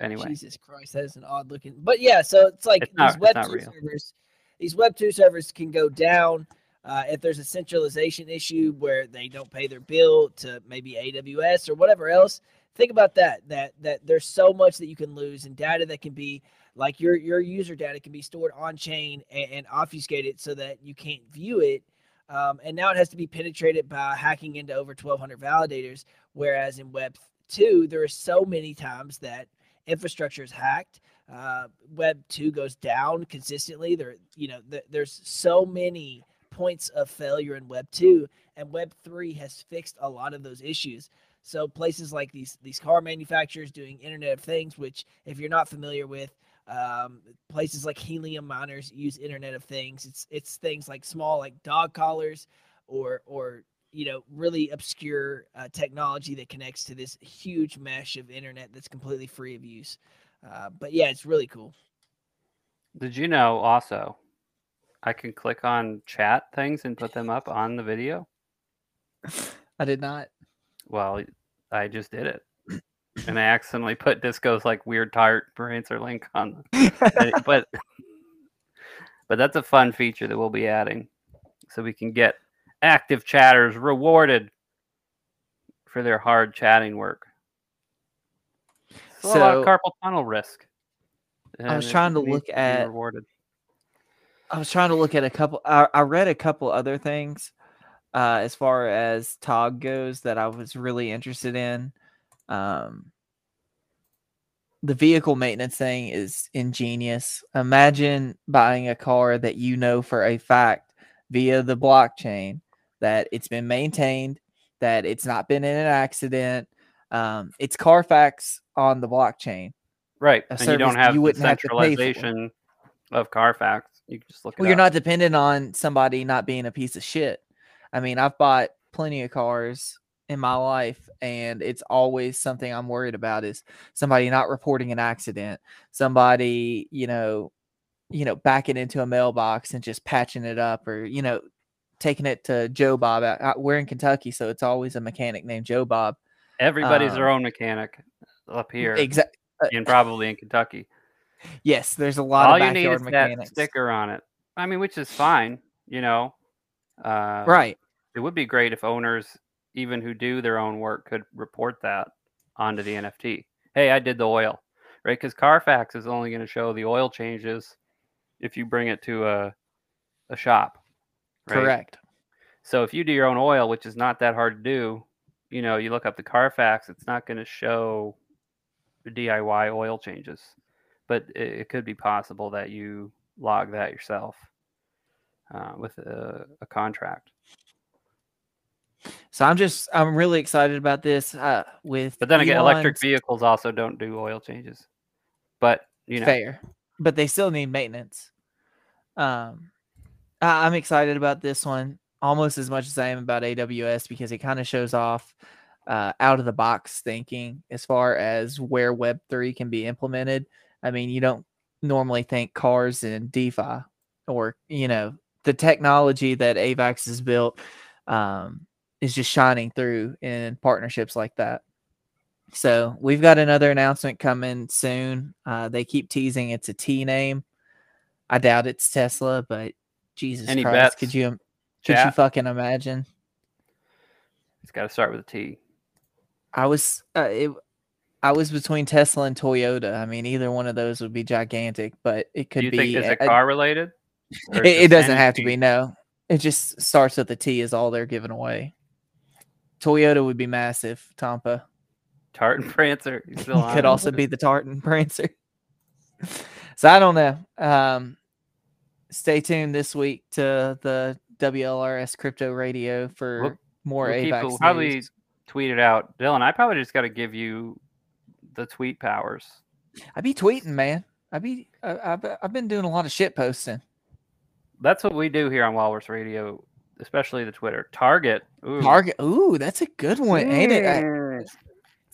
anyway, Jesus Christ, that is an odd looking. But yeah, so it's like It's these Web two servers. These Web two servers can go down uh, if there's a centralization issue where they don't pay their bill to maybe AWS or whatever else. Think about that. That that there's so much that you can lose and data that can be like your your user data can be stored on chain and, and obfuscated so that you can't view it. Um, and now it has to be penetrated by hacking into over 1,200 validators. Whereas in Web two, there are so many times that infrastructure is hacked. Uh, Web two goes down consistently. There, you know, th- there's so many points of failure in Web two, and Web three has fixed a lot of those issues. So places like these these car manufacturers doing Internet of Things, which if you're not familiar with, um, places like helium miners use Internet of Things. It's it's things like small like dog collars, or or you know really obscure uh, technology that connects to this huge mesh of internet that's completely free of use. Uh, but yeah, it's really cool. did you know also I can click on chat things and put them up on the video? <laughs> I did not. Well, I just did it. And I accidentally put Disco's like weird Tartan Prancer link on the <laughs> but but that's a fun feature that we'll be adding so we can get active chatters rewarded for their hard chatting work so, a lot of carpal tunnel risk I was trying to look at- rewarded I was trying to look at a couple. I, I read a couple other things uh, as far as Tog goes that I was really interested in. Um, the vehicle maintenance thing is ingenious. Imagine buying a car that you know for a fact via the blockchain that it's been maintained, that it's not been in an accident. Um, it's Carfax on the blockchain. right and you don't have you the wouldn't have to pay for. centralization of carfax you can just look it Well, you're up. not dependent on somebody not being a piece of shit. I mean, I've bought plenty of cars in my life, and it's always something I'm worried about is somebody not reporting an accident, somebody, you know, you know, backing into a mailbox and just patching it up, or you know, taking it to Joe Bob. Out, out- we're in Kentucky, so it's always a mechanic named Joe Bob. everybody's their um, own mechanic up here Exactly. and probably in kentucky Yes, there's a lot all of you need backyard is that sticker on it i mean which is fine you know uh, Right. it would be great if owners even who do their own work could report that onto the nft hey i did the oil right? Because Carfax is only going to show the oil changes if you bring it to a a shop. Right? Correct. So if you do your own oil, which is not that hard to do, you know, you look up the Carfax, it's not going to show the DIY oil changes, but it, it could be possible that you log that yourself uh, with a, a contract. So I'm just I'm really excited about this. Uh, with But then again, electric vehicles also don't do oil changes. But you know, fair, but they still need maintenance. Um, I- I'm excited about this one almost as much as I am about AWS because it kind of shows off uh, out of the box thinking as far as where Web three can be implemented. I mean, you don't normally think cars and DeFi or you know the technology that AVAX has built um, is just shining through in partnerships like that. So we've got another announcement coming soon. Uh, they keep teasing it's a T name. I doubt it's Tesla, but Jesus Any Christ, bets, could you could you fucking imagine? it's got to start with a T. I was uh, it, I was between Tesla and Toyota. I mean, either one of those would be gigantic, but it could be. think is it a- car related? <laughs> It, it doesn't have to be. No, it just starts with a T. Is all they're giving away. Toyota would be massive. Tampa Tartan Prancer. You still <laughs> on could also be the Tartan Prancer. <laughs> so I don't know. Um, stay tuned this week to the WLRS Crypto Radio for We'll- more we'll keep- we'll probably tweet it out. Dylan, I probably just got to give you the tweet powers. I be tweeting, man. I be I, I've, I've been doing a lot of shit posting. That's what we do here on Walrus Radio, especially the Twitter. Target. Ooh. Target. Ooh, that's a good one, ain't it? I- Mm.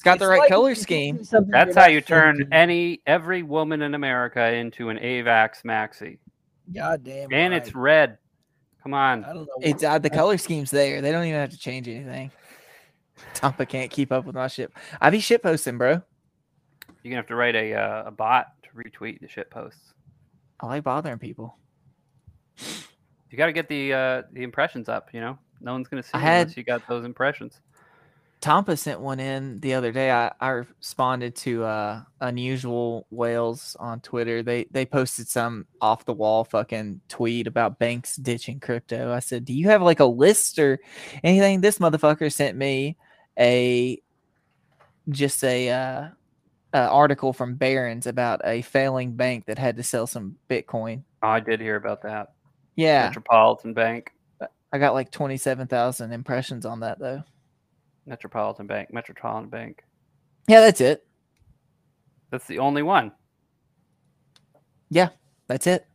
It's got the right like color scheme. That's how you turn thinking. any every woman in America into an AVAX maxi. God damn. And right. it's red. Come on. I don't know. It's uh, the color scheme's there. They don't even have to change anything. Tampa can't keep up with my shit. I be shit posting, bro. You're gonna have to write a uh, a bot to retweet the shit posts. I like bothering people. You got to get the uh, the impressions up. You know, no one's gonna see I had- unless you got those impressions. Tampa sent one in the other day. I, I responded to uh, Unusual Whales on Twitter. They they posted some off the wall fucking tweet about banks ditching crypto. I said, "Do you have like a list or anything?" This motherfucker sent me a just a uh, uh, article from Barron's about a failing bank that had to sell some Bitcoin. Oh, I did hear about that. Yeah, Metropolitan Bank. I got like twenty seven thousand impressions on that though. Metropolitan Bank. Metropolitan Bank. Yeah, that's it. That's the only one. Yeah, that's it.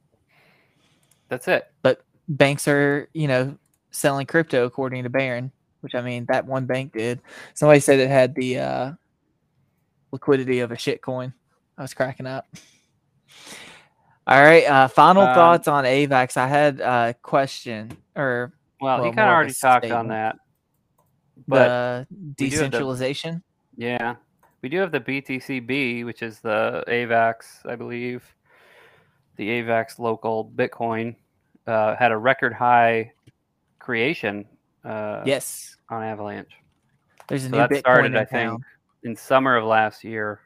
That's it. But banks are, you know, selling crypto according to Barron, which I mean that one bank did. Somebody said it had the uh, liquidity of a shitcoin. I was cracking up. All right, uh, final Um, thoughts on AVAX. I had a question or Well, Well, you kind of already talked on that. But the have the- decentralization. Yeah, we do have the BTCB, which is the AVAX, I believe. The AVAX local Bitcoin uh, had a record high creation uh, yes, on Avalanche. there's a So new that Bitcoin started, I think. In summer of last year.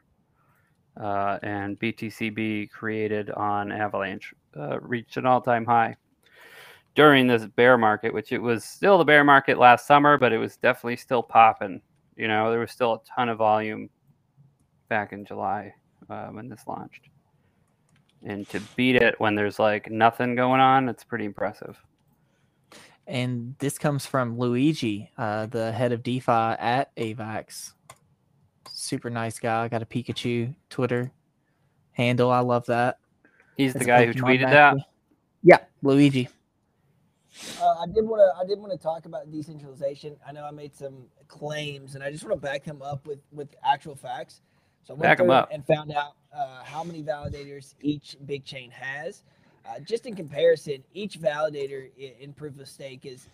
Uh, and BTCB created on Avalanche uh, reached an all-time high during this bear market, which it was still the bear market last summer, but it was definitely still popping. You know, there was still a ton of volume back in July uh, when this launched. And to beat it when there's like nothing going on, it's pretty impressive. And this comes from Luigi, uh, the head of DeFi at AVAX. Super nice guy. Got a Pikachu Twitter handle. I love that. He's the That's a guy who Pokemon tweeted that. Yeah, Luigi. Uh, I did want to. I did want to talk about decentralization. I know I made some claims, and I just want to back them up with with actual facts. So I went Back 'em through up. and found out uh, how many validators each big chain has. Uh, just in comparison, each validator in, in proof of stake is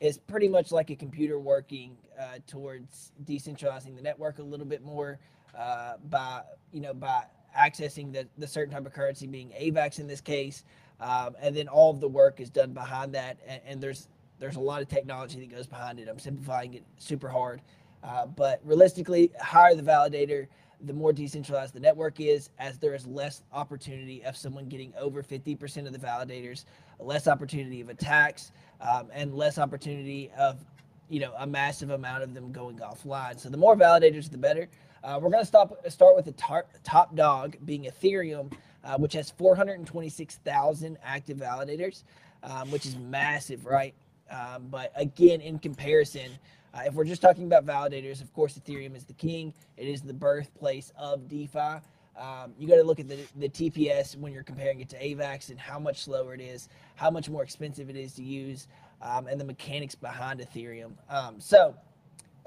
is pretty much like a computer working uh, towards decentralizing the network a little bit more uh, by you know by accessing the, the certain type of currency being AVAX in this case, um, and then all of the work is done behind that, and, and there's there's a lot of technology that goes behind it. I'm simplifying it super hard, uh, but realistically, hire the validator, the more decentralized the network is, as there is less opportunity of someone getting over 50% of the validators, less opportunity of attacks, um, and less opportunity of, you know, a massive amount of them going offline. So the more validators, the better. Uh, we're going to stop start with the tar- top dog being Ethereum, uh, which has 426,000 active validators, um, which is massive, right? Um, but again, in comparison, uh, if we're just talking about validators, of course, Ethereum is the king. It is the birthplace of DeFi. Um, you got to look at the, the TPS when you're comparing it to AVAX and how much slower it is, how much more expensive it is to use, um, and the mechanics behind Ethereum. Um, so,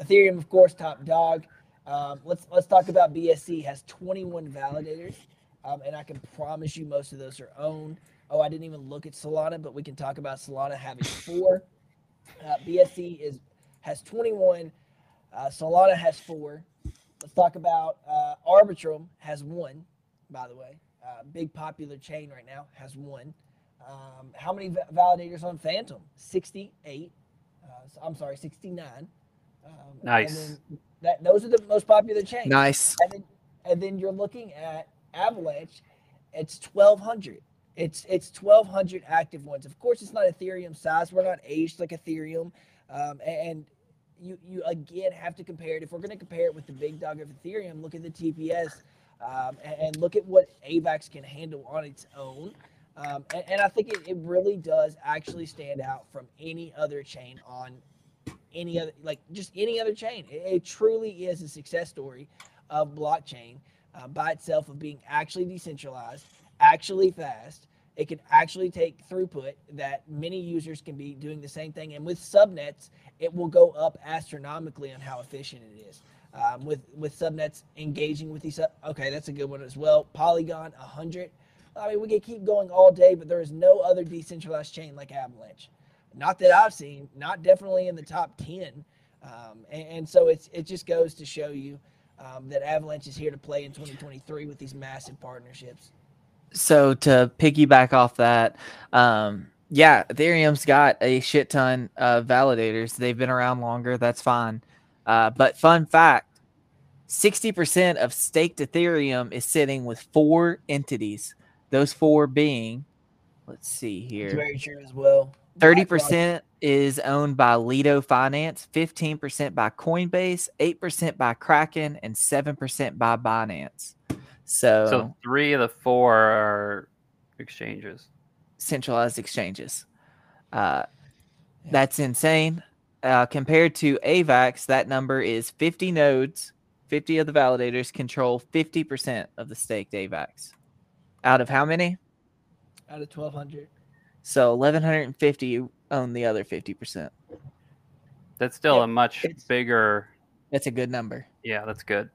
Ethereum, of course, top dog. Um, let's let's talk about BSC. Has 21 validators, um, and I can promise you most of those are owned. Oh, I didn't even look at Solana, but we can talk about Solana having four. Uh, BSC is has 21. Uh, Solana has four. Let's talk about uh, Arbitrum has one, by the way. Uh, big popular chain right now has one. Um, how many va- validators on Fantom? 68. Uh, so- I'm sorry, 69. Um, and Nice. then that those are the most popular chains. Nice. And then, and then you're looking at Avalanche. It's 1,200. It's it's 1,200 active ones. Of course, it's not Ethereum size. We're not aged like Ethereum. Um, and you you again have to compare it. If we're going to compare it with the big dog of Ethereum, look at the TPS um, and, and look at what AVAX can handle on its own. Um, and, and I think it, it really does actually stand out from any other chain on any other like just any other chain. It, it truly is a success story of blockchain uh, by itself of being actually decentralized, actually fast. It can actually take throughput that many users can be doing the same thing, and with subnets, it will go up astronomically on how efficient it is. Um, with with subnets engaging with these, okay, that's a good one as well. Polygon, hundred. I mean, we could keep going all day, but there is no other decentralized chain like Avalanche. Not that I've seen. Not definitely in the top ten. Um, and, and so it's it just goes to show you um, that Avalanche is here to play in 2023 with these massive partnerships. So to piggyback off that, um, yeah, Ethereum's got a shit ton of validators. They've been around longer. That's fine. Uh, but fun fact: sixty percent of staked Ethereum is sitting with four entities. Those four being, let's see It's here, very true as well. 30% is owned by Lido Finance, fifteen percent by Coinbase, eight percent by Kraken, and seven percent by Binance. So, So three of the four are exchanges. centralized exchanges. Uh, Yeah. That's insane. Uh, compared to AVAX, that number is 50 nodes. 50 of the validators control 50% of the staked AVAX. Out of how many? out of 1200. So 1150 own the other 50%. That's still Yeah, a much it's- bigger. That's a good number. Yeah, that's good.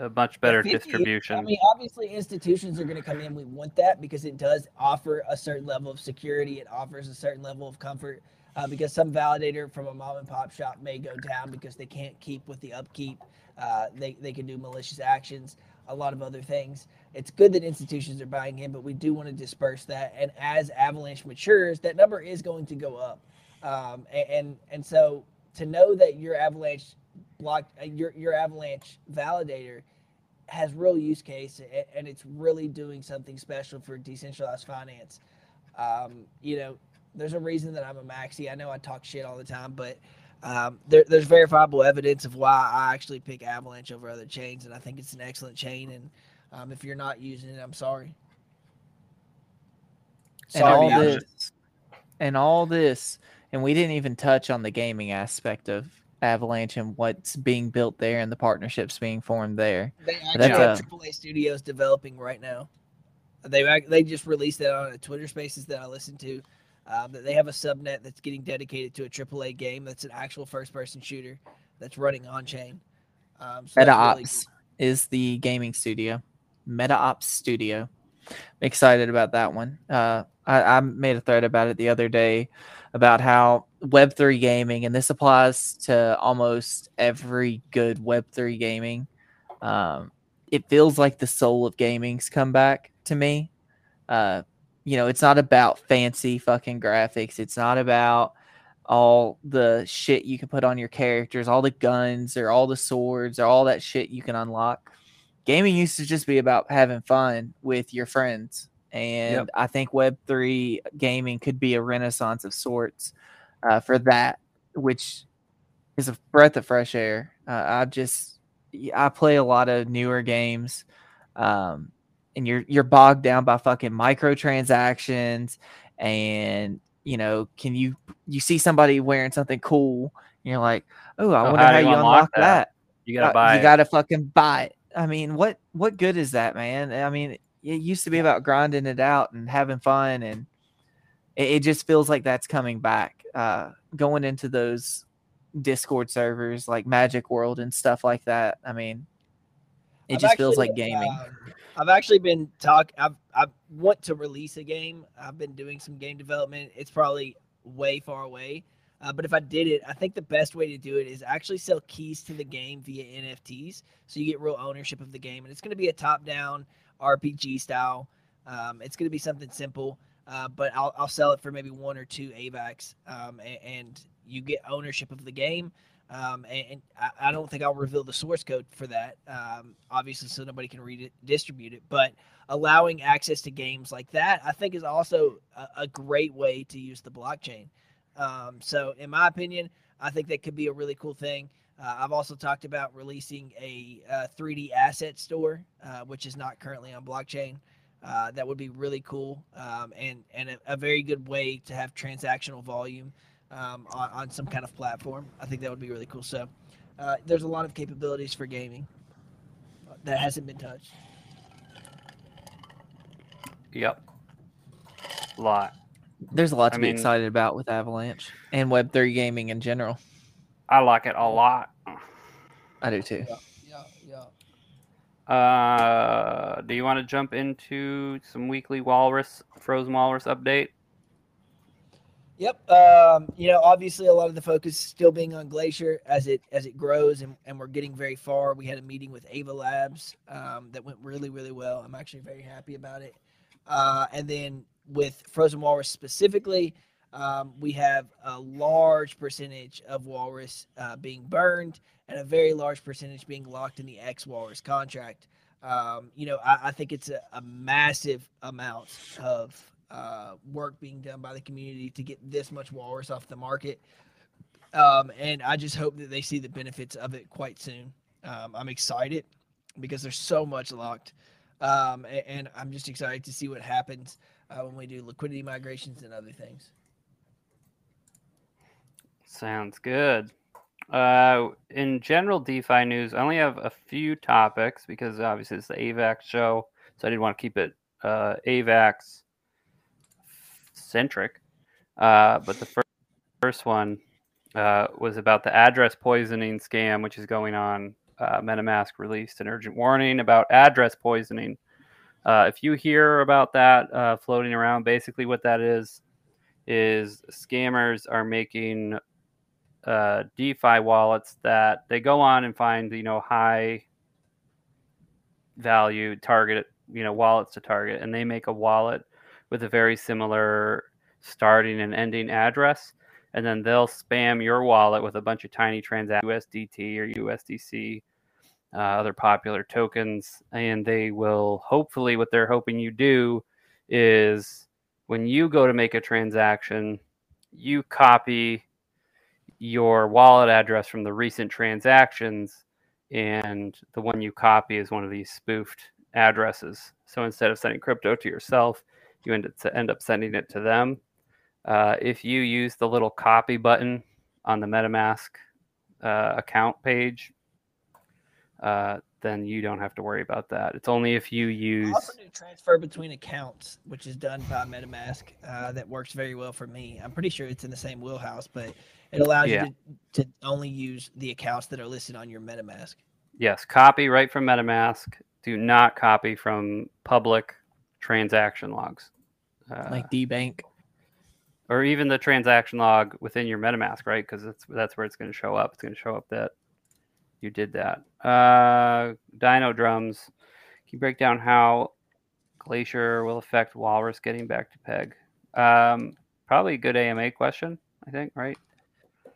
A much better 50 distribution. I mean, obviously, institutions are going to come in. We want that because it does offer a certain level of security. It offers a certain level of comfort. Uh, because some validator from a mom and pop shop may go down because they can't keep with the upkeep. Uh, they they can do malicious actions, a lot of other things. It's good that institutions are buying in, but we do want to disperse that. And as Avalanche matures, that number is going to go up. Um, a- and and so to know that your Avalanche block uh, your your Avalanche validator has real use case and it's really doing something special for decentralized finance. Um, you know, there's a reason that I'm a maxi. I know I talk shit all the time, but um, there, there's verifiable evidence of why I actually pick Avalanche over other chains, and I think it's an excellent chain. And um, if you're not using it, I'm sorry. and Sorry, all this, and all this, and we didn't even touch on the gaming aspect of Avalanche and what's being built there and the partnerships being formed there. They actually That's have a- AAA studios developing right now. They they just released that on a Twitter Spaces that I listened to. Um, that they have a subnet that's getting dedicated to a AAA game that's an actual first-person shooter that's running on chain. Um, so really Ops is the gaming studio. Meta Ops Studio. Excited about that one. Uh, I, I made a thread about it the other day about how Web3 gaming, and this applies to almost every good Web3 gaming. Um, it feels like the soul of gaming's come back to me. Uh, you know, it's not about fancy fucking graphics. It's not about all the shit you can put on your characters, all the guns or all the swords or all that shit you can unlock. gaming used to just be about having fun with your friends. And Yep. I think Web3 gaming could be a renaissance of sorts uh, for that, which is a breath of fresh air. Uh, I just, I play a lot of newer games. Um, and you're you're bogged down by fucking microtransactions and you know can you you see somebody wearing something cool and you're like oh i Oh, wonder how how, you you unlock unlock that, that? You gotta Uh, buy. you it. gotta fucking buy it i mean what what good is that man i mean it used to be about grinding it out and having fun and it, it just feels like that's coming back uh going into those discord servers like magic world and stuff like that i mean it I've just feels like gaming um, I've actually been talk. I've I want to release a game. I've been doing some game development. It's probably way far away, uh, but if I did it, I think the best way to do it is actually sell keys to the game via NFTs, so you get real ownership of the game. And it's going to be a top-down RPG style. Um, it's going to be something simple, uh, but I'll, I'll sell it for maybe one or two AVAX, um, and, and you get ownership of the game. Um, and, and I, I don't think I'll reveal the source code for that, um, obviously, so nobody can read it. But allowing access to games like that, I think, is also a, a great way to use the blockchain. Um, so, in my opinion, I think that could be a really cool thing. Uh, I've also talked about releasing a, uh 3D asset store, uh, which is not currently on blockchain. Uh, that would be really cool um, and and a, a very good way to have transactional volume um, on, on some kind of platform. I think that would be really cool. So uh, there's a lot of capabilities for gaming that hasn't been touched. Yep. Lot. there's a lot to I be mean- excited about with avalanche and web3 gaming in general I like it a lot. i do too Yeah, yeah. Uh, do you want to jump into some weekly walrus, frozen walrus update? Yep. Um, you know, obviously a lot of the focus still being on Glacier as it as it grows and, and we're getting very far. We had a meeting with Ava Labs um, that went really, really well. I'm actually very happy about it. Uh, and then with Frozen Walrus specifically, um, we have a large percentage of Walrus uh, being burned and a very large percentage being locked in the X Walrus contract. Um, you know, I, I think it's a, a massive amount of uh, work being done by the community to get this much walrus off the market. Um, and I just hope that they see the benefits of it quite soon. Um, I'm excited because there's so much locked. Um, a- and, I'm just excited to see what happens uh, when we do liquidity migrations and other things. Sounds good. Uh, in general DeFi news, I only have a few topics because obviously it's the AVAX show, so I didn't want to keep it uh, AVAX centric. Uh, but the fir- first one uh, was about the address poisoning scam, which is going on. Uh, MetaMask released an urgent warning about address poisoning. Uh, if you hear about that uh, floating around, basically what that is is scammers are making uh, DeFi wallets that they go on and find you know high value target you know wallets to target, and they make a wallet with a very similar starting and ending address, and then they'll spam your wallet with a bunch of tiny transactions, USDT or USDC, uh, other popular tokens, and they will hopefully what they're hoping you do is when you go to make a transaction, you copy your wallet address from the recent transactions, and the one you copy is one of these spoofed addresses. So instead of sending crypto to yourself, you end up, end up sending it to them. Uh, if you use the little copy button on the MetaMask uh, account page, uh, then you don't have to worry about that. It's only if you I use. also do transfer between accounts, which is done by MetaMask. Uh, that works very well for me. I'm pretty sure it's in the same wheelhouse, but it allows Yeah. you to, to only use the accounts that are listed on your MetaMask. Yes, copy right from MetaMask. Do not copy from public transaction logs. Uh, like DeBank. or even the transaction log within your MetaMask, right? Because that's that's where it's going to show up. It's going to show up that you did that. Uh, Dino drums. Can you break down how Glacier will affect Walrus getting back to Peg? Um, probably a good AMA question, I think, right?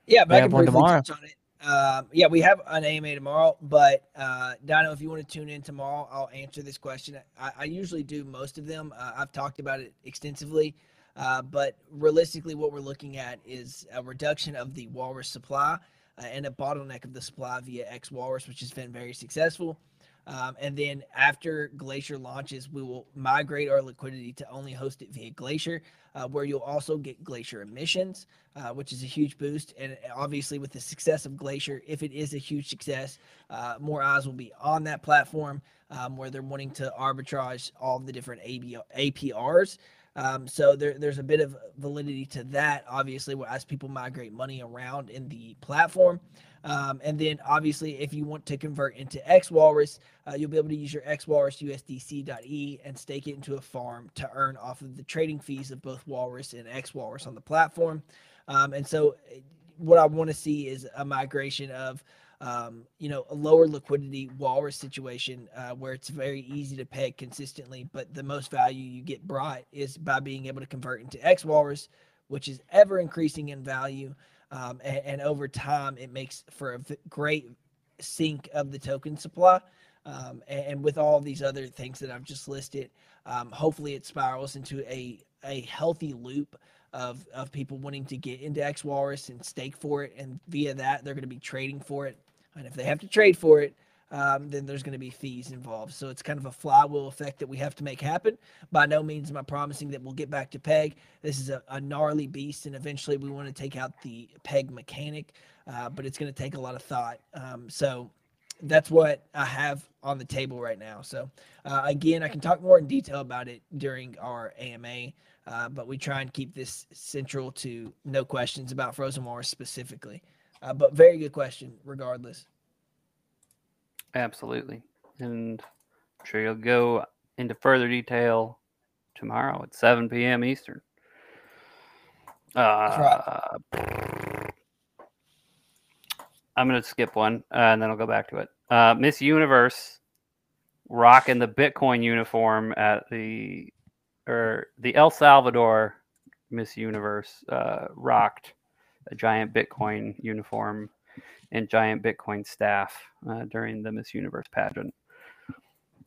Yeah, but We I can one briefly tomorrow. touch on it. Um, yeah, we have an AMA tomorrow, but uh, Dino, if you want to tune in tomorrow, I'll answer this question. I, I usually do most of them. Uh, I've talked about it extensively, uh, but realistically, what we're looking at is a reduction of the walrus supply uh, and a bottleneck of the supply via X Walrus, which has been very successful. Um, and then after Glacier launches, we will migrate our liquidity to only host it via Glacier, uh, where you'll also get Glacier emissions, uh, which is a huge boost. And obviously, with the success of Glacier, if it is a huge success, uh, more eyes will be on that platform um, where they're wanting to arbitrage all the different AB- APRs. Um, so there, there's a bit of validity to that, obviously, as people migrate money around in the platform. Um, and then obviously, if you want to convert into X Walrus, uh, you'll be able to use your X Walrus USDC.E and stake it into a farm to earn off of the trading fees of both Walrus and X Walrus on the platform. Um, and so, eh, what I want to see is a migration of um, you know, a lower liquidity walrus situation uh, where it's very easy to peg consistently, but the most value you get brought is by being able to convert into X walrus, which is ever increasing in value. Um, and, and, over time, it makes for a great sink of the token supply. Um, and, and, with all these other things that I've just listed, um, hopefully it spirals into a, a healthy loop of, of people wanting to get into X Walrus and stake for it. And via that, they're going to be trading for it. And if they have to trade for it, um, then there's going to be fees involved. So it's kind of a flywheel effect that we have to make happen. By no means am I promising that we'll get back to peg. This is a, a gnarly beast, and eventually we want to take out the peg mechanic, uh, but it's going to take a lot of thought. Um, so that's what I have on the table right now. So uh, again, I can talk more in detail about it during our AMA. Uh, but we try and keep this central to no questions about Frozen Walrus specifically. Uh, but very good question, regardless. Absolutely. And I'm sure you'll go into further detail tomorrow at 7 p.m. Eastern. Uh, right. I'm going to skip one uh, and then I'll go back to it. Uh, Miss Universe rocking the Bitcoin uniform at the or the El Salvador Miss Universe uh, rocked giant Bitcoin uniform and giant Bitcoin staff uh, during the Miss Universe pageant.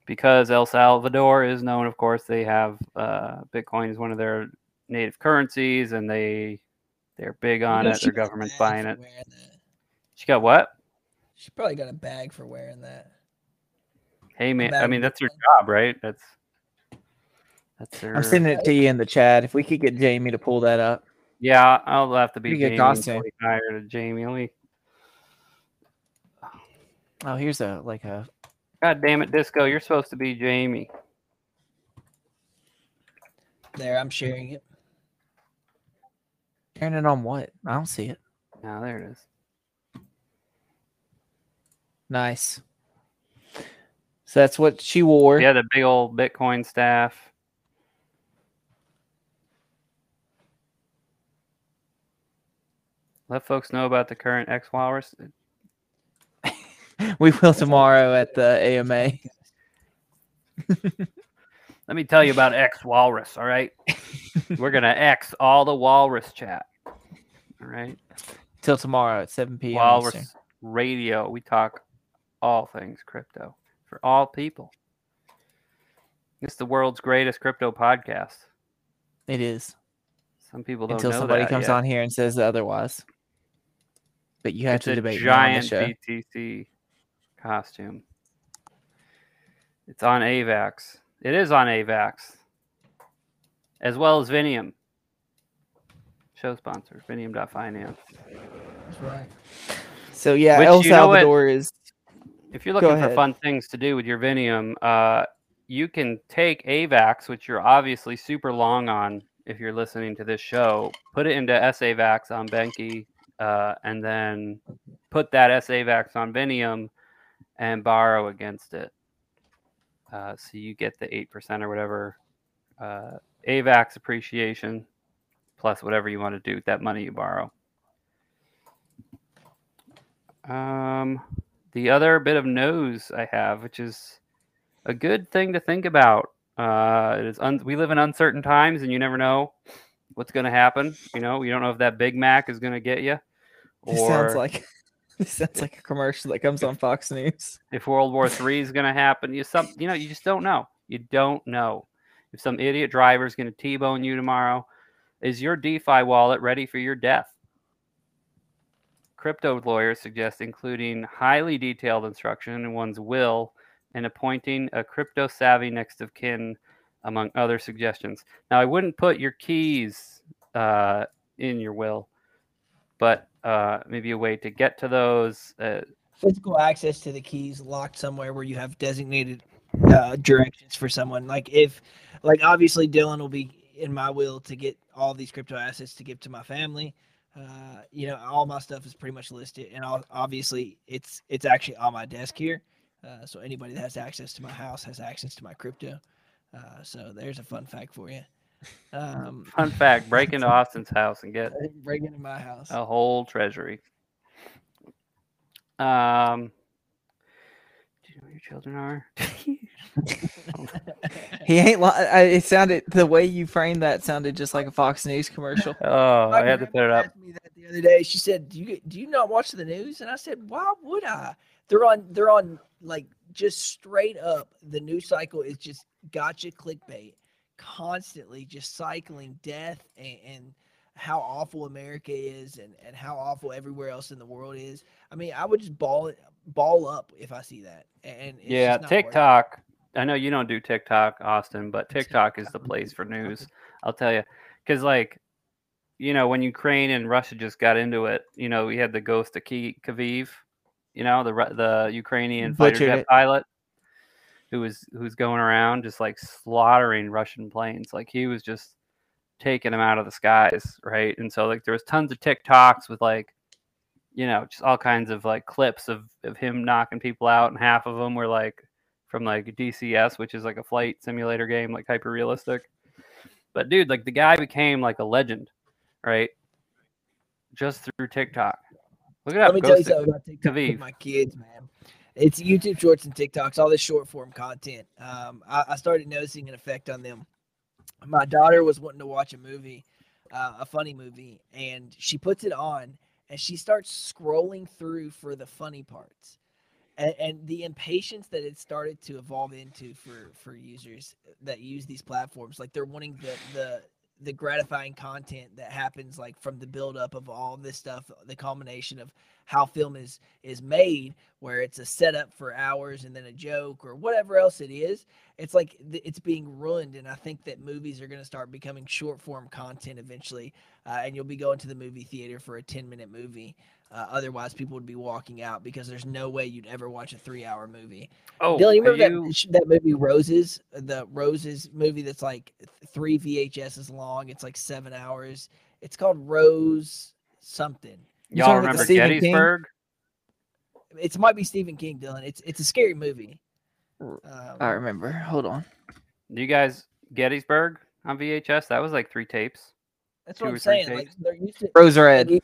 Because El Salvador is known, of course, they have uh, Bitcoin is one of their native currencies, and they they're big on you know, it. Their government's buying it. She got what? She probably got a bag for wearing that. Hey man, I mean that's her job, right? That's that's her. I'm sending it to you in the chat. If we could get Jamie to pull that up. Yeah, I'll have to be Pretty Jamie Tired of Jamie. Only. Oh, here's a like a. God damn it, Disco! You're supposed to be Jamie. There, I'm sharing it. Sharing it on what? I don't see it. Now there it is. Nice. So that's what she wore. Yeah, the big old Bitcoin staff. Let folks know about the current X Walrus. <laughs> we will tomorrow at the AMA. Let me tell you about X Walrus. All right, <laughs> we're gonna X all the Walrus chat. All right, till tomorrow at seven p.m. Walrus Eastern. Radio. We talk all things crypto for all people. It's the world's greatest crypto podcast. It is. Some people don't until somebody comes yet. on here and says otherwise but you have it's to debate. Giant BTC costume. It's on AVAX. It is on AVAX, as well as Vinium. Show sponsor, Vinium.finance. That's right. So yeah, Which, El Salvador is. If you're looking for fun things to do with your Vinium, uh, you can take AVAX, which you're obviously super long on if you're listening to this show, put it into SAVAX on BENQI uh, and then put that SAVAX on Vinium and borrow against it. Uh, so you get the 8% or whatever uh, AVAX appreciation plus whatever you want to do with that money you borrow. Um, the other bit of nose I have, which is a good thing to think about. Uh, it is un- we live in uncertain times, and you never know what's going to happen. You know, you don't know if that Big Mac is going to get you. Or, it sounds like <laughs> This sounds like a commercial that comes on Fox News. if World War Three is going to happen. You some, you know, you just don't know. You don't know if some idiot driver is going to t-bone you tomorrow. Is your DeFi wallet ready for your death? Crypto lawyers suggest including highly detailed instruction in one's will and appointing a crypto savvy next of kin, among other suggestions. Now, I wouldn't put your keys uh, in your will, but uh, maybe a way to get to those. Uh, Physical access to the keys locked somewhere where you have designated uh, directions for someone. Like if, like obviously Dylan will be in my will to get all these crypto assets to give to my family. Uh, you know, all my stuff is pretty much listed, and all, obviously it's it's actually on my desk here. Uh, so anybody that has access to my house has access to my crypto. Uh, so there's a fun fact for you. Um, <laughs> fun fact: break into Austin's house and get <laughs> break into my house. a whole treasury. Um, do you know where your children are? <laughs> He ain't. Li- I, it sounded the way you framed that sounded just like a Fox News commercial. oh, My I had to put it up. Me that the other day, she said, "Do you do you not watch the news?" And I said, "Why would I?" They're on they're on like just straight up. The news cycle is just gotcha clickbait, constantly just cycling death and, and how awful America is and and how awful everywhere else in the world is. I mean, I would just ball it ball up if I see that. And it's Yeah, just not worth it. TikTok. I know you don't do TikTok, Austin, but <laughs> TikTok is the place for news. I'll tell you, because like, you know, when Ukraine and Russia just got into it, you know, we had the ghost of Ki- Kyiv, you know, the the Ukrainian fighter Butchered jet it. pilot who was who's going around just like slaughtering Russian planes. Like he was just taking them out of the skies, right? And so like there was tons of TikToks with like, you know, just all kinds of like clips of of him knocking people out, and half of them were like from like DCS, which is like a flight simulator game, like hyper realistic. But dude, like the guy became like a legend, right? Just through TikTok. Look at that. Let me tell you something about TikTok with my kids, man. It's YouTube Shorts and TikToks, all this short form content. Um, I, I started noticing an effect on them. My daughter was wanting to watch a movie, uh, a funny movie, and she puts it on and she starts scrolling through for the funny parts. And, and the impatience that it started to evolve into for for users that use these platforms, like they're wanting the the the gratifying content that happens like from the buildup of all this stuff, the culmination of how film is is made, where it's a setup for hours and then a joke or whatever else it is. It's like th- it's being ruined, and I think that movies are going to start becoming short form content eventually, uh, and you'll be going to the movie theater for a ten minute movie. Uh, otherwise, people would be walking out because there's no way you'd ever watch a three hour movie. Oh, Dylan, you remember you- that that movie Roses, the Roses movie that's like th- three VHSs long. It's like seven hours. It's called Rose something. You y'all talking about the remember Stephen King? Gettysburg? It might be Stephen King, Dylan. It's it's a scary movie. Um, I remember. Hold on. Do you guys Gettysburg on VHS? That was like three tapes. that's two what I'm three saying. Like they're used to Rose Red.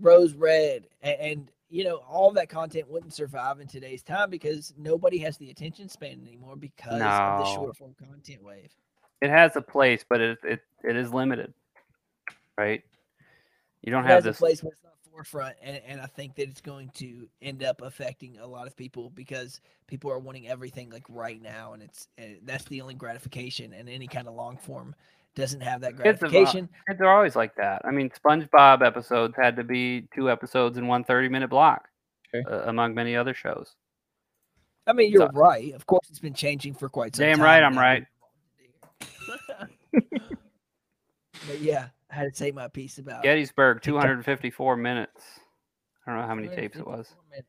Rose Red, and, and you know all that content wouldn't survive in today's time because nobody has the attention span anymore because of the short form content wave. It has a place, but it it, it is limited, right? You don't it have has a this. place where it's not forefront, and, and I think that it's going to end up affecting a lot of people because people are wanting everything like right now, and it's and that's the only gratification, and any kind of long form doesn't have that Kids have, gratification. Kids are always like that. I mean, SpongeBob episodes had to be two episodes in one 30 minute block, Sure. uh, among many other shows. I mean, you're so- right. Of course, it's been changing for quite some Damn time. right I'm right. <laughs> but yeah, I had to say my piece about Gettysburg, TikTok. 254 minutes. I don't know how many tapes it was. minutes.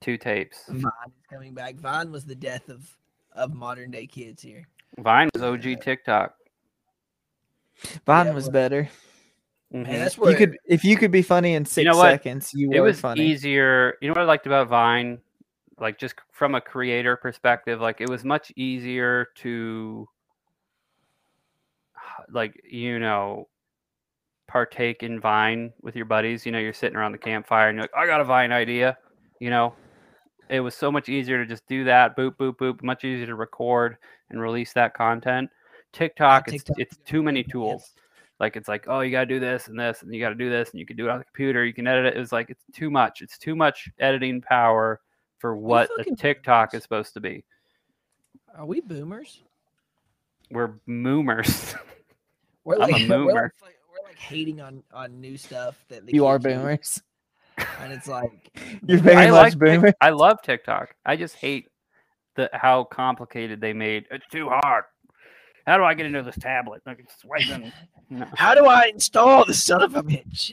Two tapes. Vine is coming back. Vine was the death of of modern day kids here. Vine was OG TikTok. Vine Yeah, was well, better. Man, Mhm. that's where You could, if you could be funny in six know seconds, you it were was funny. easier. You know what I liked about Vine? Like just from a creator perspective, like it was much easier to like, you know, partake in Vine with your buddies. You know, you're sitting around the campfire and you're like, I got a Vine idea, you know. It was so much easier to just do that, boop, boop, boop, much easier to record and release that content. Oh, TikTok, it's TikTok it's is too many tools. yes. Like it's like, oh, you gotta do this and this, and you gotta do this, and you can do it on the computer. You can edit it. It was like it's too much. It's too much editing power for what a TikTok boomers. is supposed to be. Are we boomers? We're moomers. <laughs> We're I'm a like, <laughs> we're boomer. like, we're like hating on on new stuff that You are kids use, boomers. and it's like <laughs> You're very I much like boomer. I love TikTok. I just hate the how complicated they made. It's too hard. How do I get into this tablet? Like it's swiping. <laughs> No. How do I install the son of a bitch?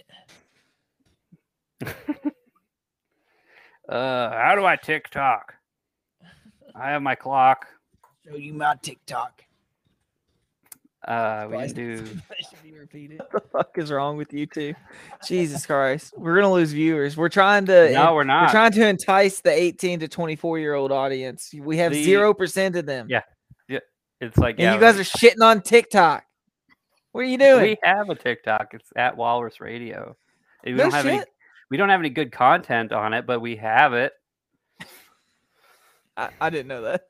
Uh, how do I TikTok? I have my clock. Show you my TikTok. Uh, we can <laughs> do. be repeated. What the fuck is wrong with you two? Jesus <laughs> Christ. We're gonna lose viewers. We're trying to No, we're not. we're trying to entice the 18 to 24 year old audience. We have The- zero percent of them. Yeah, yeah. It's like And yeah, you guys are shitting on TikTok. What are you doing? We have a TikTok. It's at Walrus Radio. We no don't have any. We don't have any good content on it, but we have it. I, I didn't know that.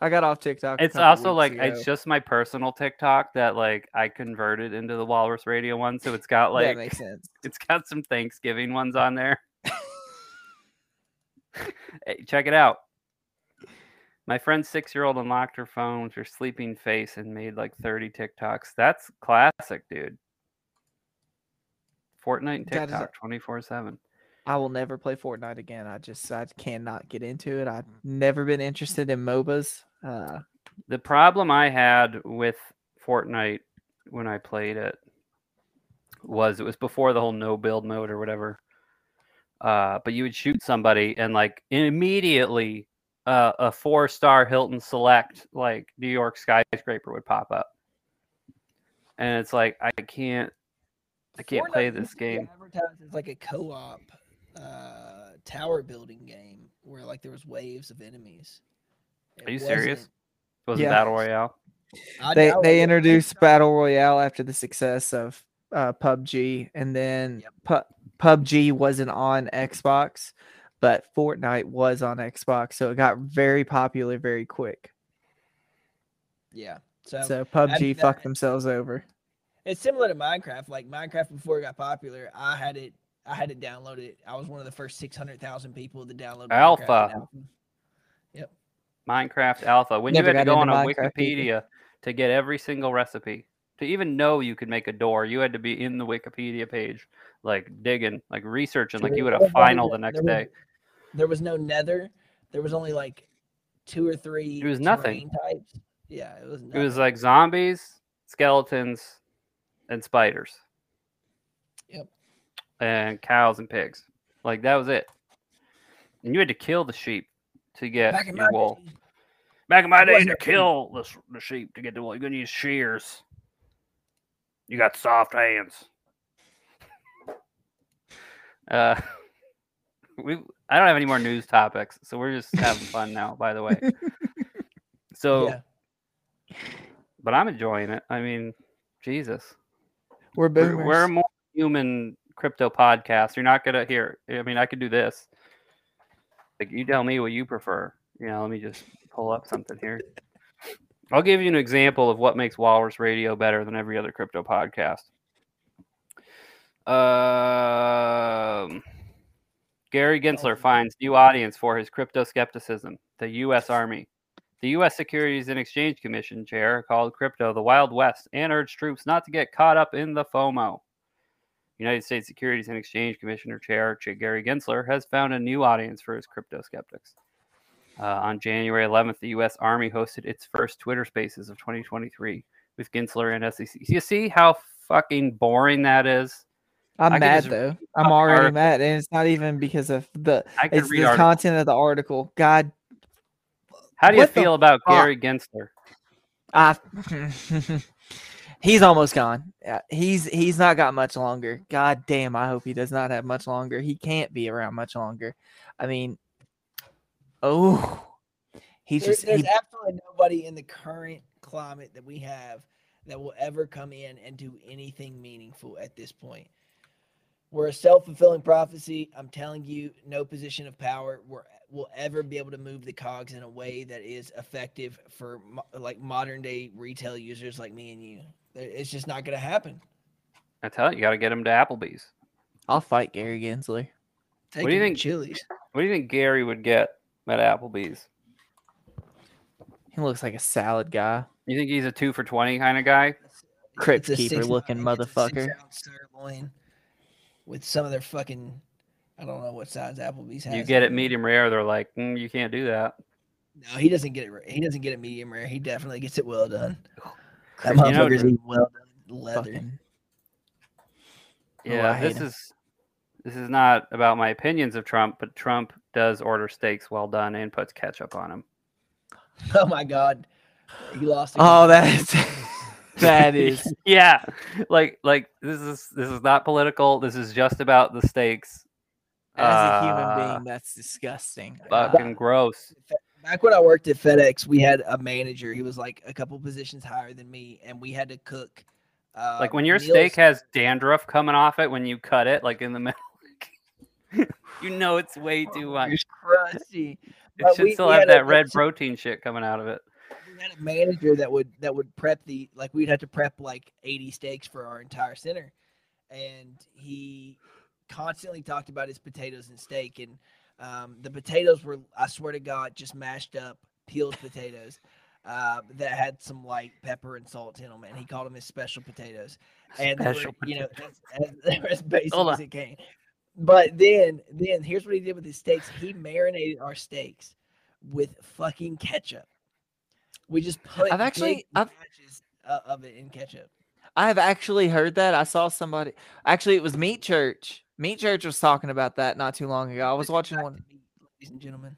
I got off TikTok. It's also like it's just my personal TikTok that like I converted into the Walrus Radio one, so it's got that like makes <laughs> sense. it's got some Thanksgiving ones on there. <laughs> Hey, check it out. My friend's six year old unlocked her phone with her sleeping face and made like 30 TikToks. That's classic, dude. Fortnite and That TikTok 24 7. I will never play Fortnite again. I just I cannot get into it. I've never been interested in MOBAs. Uh, The problem I had with Fortnite when I played it was it was before the whole no build mode or whatever. Uh, but you would shoot somebody and like immediately uh, a four star Hilton Select like New York skyscraper would pop up, and it's like I can't I can't play this used to be game. Advertised as like a co-op uh, tower building game where like there was waves of enemies. Are you serious? wasn't- Yeah. it battle royale? I they they introduced battle royale after the success of uh, PUBG, and then Yep. Pu- PUBG wasn't on Xbox, but Fortnite was on Xbox, so it got very popular very quick. Yeah. So, So PUBG that- fucked themselves over. it's similar to Minecraft. Like Minecraft before it got popular, I had it. I had to download it downloaded. I was one of the first six hundred thousand people to download Minecraft Alpha. In alpha. Minecraft Alpha. When Never you had to go on a Minecraft either. Wikipedia to get every single recipe, to even know you could make a door, you had to be in the Wikipedia page, like digging, like researching, like you would There have final the- the next there was- day. There was no Nether. There was only like two or three. It was nothing. Types. Yeah, it was. It was like zombies, skeletons, and spiders. Yep. And cows and pigs. Like that was it. And you had to kill the sheep to get your wool. day, Back in my It day, to wasn't a pig. kill the, the sheep to get the wool, you're gonna use shears. You got soft hands. <laughs> Uh, we I don't have any more news topics, so we're just having fun now. By the way, <laughs> so Yeah. but I'm enjoying it. I mean, Jesus, We're we're, we're a more human crypto podcast. You're not gonna hear. I mean, I could do this. Like you tell me what you prefer. You know, let me just pull up something here. I'll give you an example of what makes Walrus Radio better than every other crypto podcast. Um, Gary Gensler finds new audience for his crypto skepticism. The U.S. Army. The U.S. Securities and Exchange Commission chair called crypto the Wild West and urged troops not to get caught up in the FOMO. United States Securities and Exchange Commissioner Chair Gary Gensler has found a new audience for his crypto skeptics. Uh, on January 11th, the U.S. Army hosted its first Twitter Spaces of 2023 with Gensler and SEC. You see how fucking boring that is? I I'm could mad though. I'm already article. mad, and it's not even because of the it's the articles. content of the article. God, How do you feel about fuck? Gary Gensler? I <laughs> he's almost gone. He's he's not got much longer. God damn, I hope he does not have much longer. He can't be around much longer. I mean, oh, he's There- just there's he, absolutely nobody in the current climate that we have that will ever come in and do anything meaningful at this point. We're a self fulfilling prophecy. I'm telling you, no position of power will, will ever be able to move the cogs in a way that is effective for mo- like modern day retail users like me and you. It's just not going to happen. I tell you, you got to get him to Applebee's. I'll fight Gary Gensler. Take What do you think- Chili's. What do you think Gary would get at Applebee's? He looks like a salad guy. You think he's a two for twenty kind of guy? Crypt It's keeper looking I think it's a motherfucker. sirloin with some of their fucking. I don't know what size Applebee's has. You get it medium rare, they're like, mm, you can't do that. No, he doesn't get it. ra- He doesn't get it medium rare. He definitely gets it well done. That You know, motherfucker's eating well done leather. Fucking, Oh, Yeah, I hate this him. is this is not about my opinions of Trump, but Trump does order steaks well done and puts ketchup on them. <laughs> Oh my god, he lost. oh, again. that is <laughs> that <laughs> is yeah, like like this is this is not political. This is just about the steaks. as a human Uh, being, that's disgusting. Fucking gross. back when I worked at FedEx, we had a manager. He was like a couple positions higher than me, and we had to cook. Uh, Like when your meals- steak has dandruff coming off it when you cut it, like in the middle. <laughs> you know it's way too much. It's crusty. <laughs> It but should we- still we have had a- that red protein shit coming out of it. we had a manager that would that would prep the like we'd have to prep like 80 steaks for our entire center and he constantly talked about his potatoes and steak and um, the potatoes were i swear to god just mashed up peeled potatoes uh, that had some light pepper and salt in them and he called them his special potatoes and they were, Special you know as, as, <laughs> as basic as it came but then then here's what he did with his steaks he marinated our steaks with fucking ketchup we just put I've actually- I've- batches uh, of it in ketchup. I have actually heard that. I saw somebody. Actually, it was Meat Church. Meat Church was talking about that not too long ago. I was watching one. ladies and gentlemen.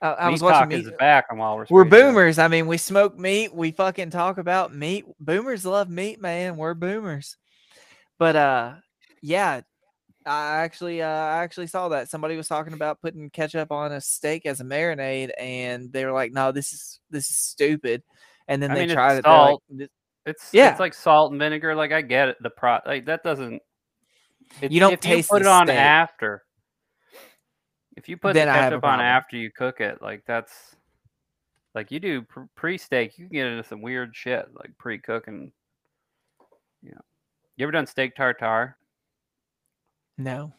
I, I Meat was watching Talk Meat. is back on Walrus. We're Radio. boomers. I mean, we smoke meat. We fucking talk about meat. Boomers love meat, man. We're boomers. But uh, yeah, I actually uh, I actually saw that somebody was talking about putting ketchup on a steak as a marinade, and they were like, "No, this is this is stupid." And then I they mean, it's tried it. they're like, salt. It's Yeah. it's like salt and vinegar. Like I get it. The pro like that doesn't. It's, don't if taste you put it on steak. after. If you put the I have a ketchup on after you cook it, like that's like you do pre-steak, you can get into some weird shit like pre-cooking. You know, you ever done steak tartare? No.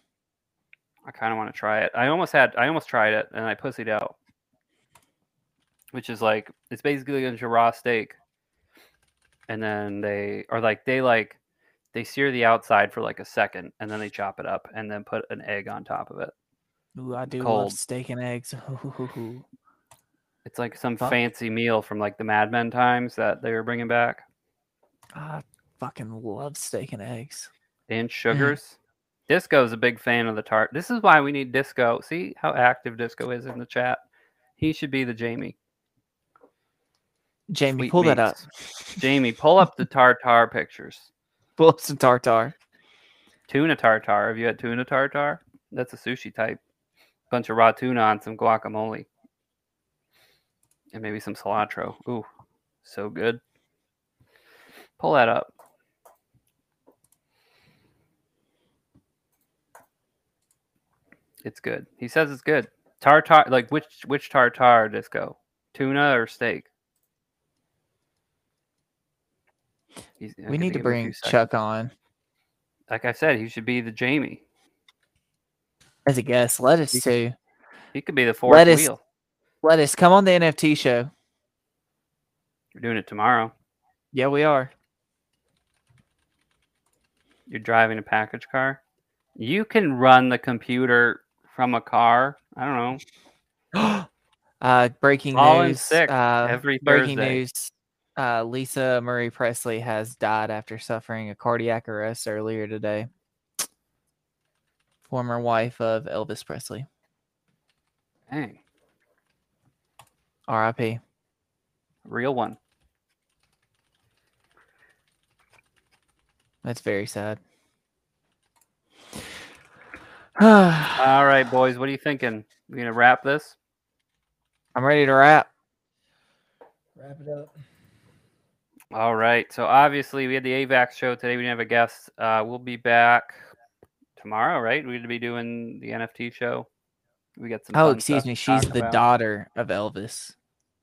I kind of want to try it. I almost had, I almost tried it, and I pussied out. Which is like, it's basically a raw steak, and then they are like, they like, they sear the outside for like a second, and then they chop it up, and then put an egg on top of it. Ooh, I do love steak and eggs. <laughs> It's like some Fuck. fancy meal from like the Mad Men times that they were bringing back. I fucking love steak and eggs. And sugars. <clears throat> Disco's a big fan of the tart. This is why we need Disco. See how active Disco is in the chat. He should be the Jamie. Jamie, Sweet pull that up. Jamie, pull up the tartar pictures. <laughs> Pull up some tartar. Tuna tartar. Have you had tuna tartar? That's a sushi type. Bunch of raw tuna on some guacamole. And maybe some cilantro. Ooh, so good. Pull that up. It's good. He says it's good. Tartar, like which which tartar disco? Tuna or steak? He's- We need to give him a few bring. Chuck on Like I said, he should be the Jamie. as a guest. Lettuce You could- too. He could be the fourth Lettuce. wheel. Lettuce, come on the NFT show. You're doing it tomorrow. Yeah, we are. You're driving a package car. You can run the computer from a car. I don't know. <gasps> uh, breaking All news. sick uh, every breaking Thursday. news. Uh, Lisa Marie Presley has died after suffering a cardiac arrest earlier today. Former wife of Elvis Presley. Dang, R.I.P. real one. That's very sad. <sighs> All right, boys. What are you thinking? We gonna wrap this? I'm ready to wrap. Wrap it up. All right. So obviously we had the AVAX show today. We didn't have a guest. Uh, we'll be back tomorrow, right? We're gonna be doing the NFT show. We got some. Oh, excuse me. She's the about. daughter of Elvis.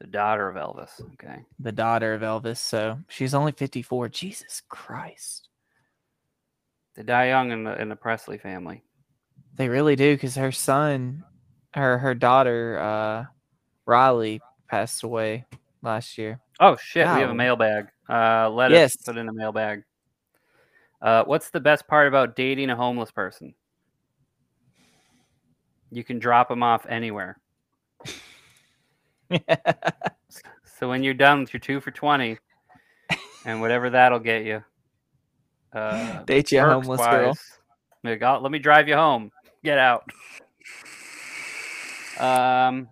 The daughter of Elvis. Okay. The daughter of Elvis. So she's only 54. Jesus Christ. They die young in the in the Presley family. They really do because her son, her her daughter, uh, Riley passed away last year. Oh shit, we have a mailbag. Uh, let Yes. us put in a mailbag. Uh, what's the best part about dating a homeless person? You can drop them off anywhere. <laughs> So when you're done with your two for twenty, and whatever that'll get you, uh, <laughs> Date you a homeless girl. wise, like, "Oh, let me drive you home. Get out. Um,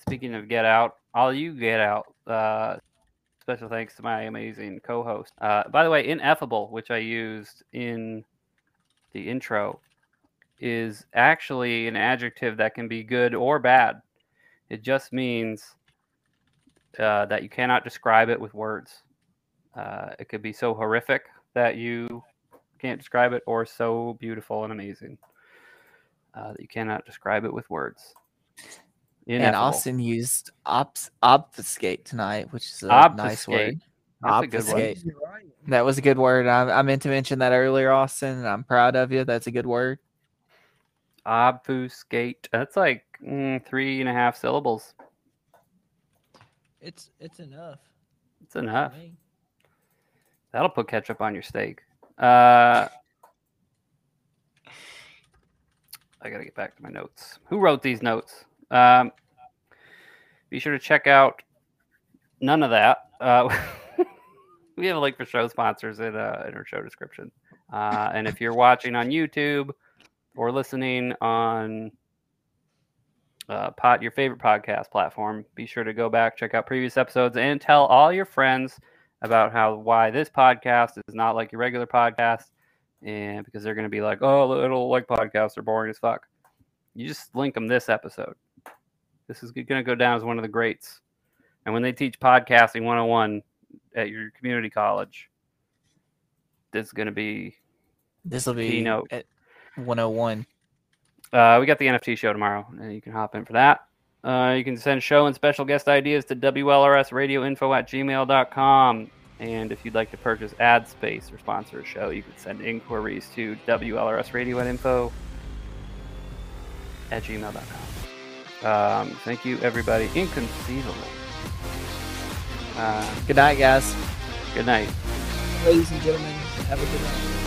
speaking of get out, all you get out. Uh, special thanks to my amazing co-host. Uh, by the way, ineffable, which I used in the intro, is actually an adjective that can be good or bad. It just means uh, that you cannot describe it with words. Uh, it could be so horrific that you can't describe it, or so beautiful and amazing uh, that you cannot describe it with words. and Austin used obs- obfuscate tonight, which is a nice word. That's a good one. obfuscate. That was a good word. I, I meant to mention that earlier, Austin, and I'm proud of you. That's a good word. Obfuscate. That's like mm, three and a half syllables. It's it's enough. It's enough. That'll put ketchup on your steak. Uh, I gotta get back to my notes. Who wrote these notes? Um, be sure to check out none of that. Uh, <laughs> we have a link for show sponsors in, uh, in our show description. Uh, and if you're watching on YouTube or listening on uh, pod, your favorite podcast platform, be sure to go back, check out previous episodes, and tell all your friends about how why this podcast is not like your regular podcast, and because they're going to be like, oh, don't like podcasts; they're boring as fuck. You just link them this episode. This is going to go down as one of the greats. And when they teach podcasting 101 at your community college, this is going to be. This will be Keynote. at 101. Uh, we got the NFT show tomorrow, and you can hop in for that. Uh, you can send show and special guest ideas to WLRSradioinfo at gmail.com. And if you'd like to purchase ad space or sponsor a show, you can send inquiries to WLRSradio@info at gmail.com. Um, thank you, everybody. Inconceivable. Uh, Good night, guys. good night. Ladies and gentlemen, have a good night.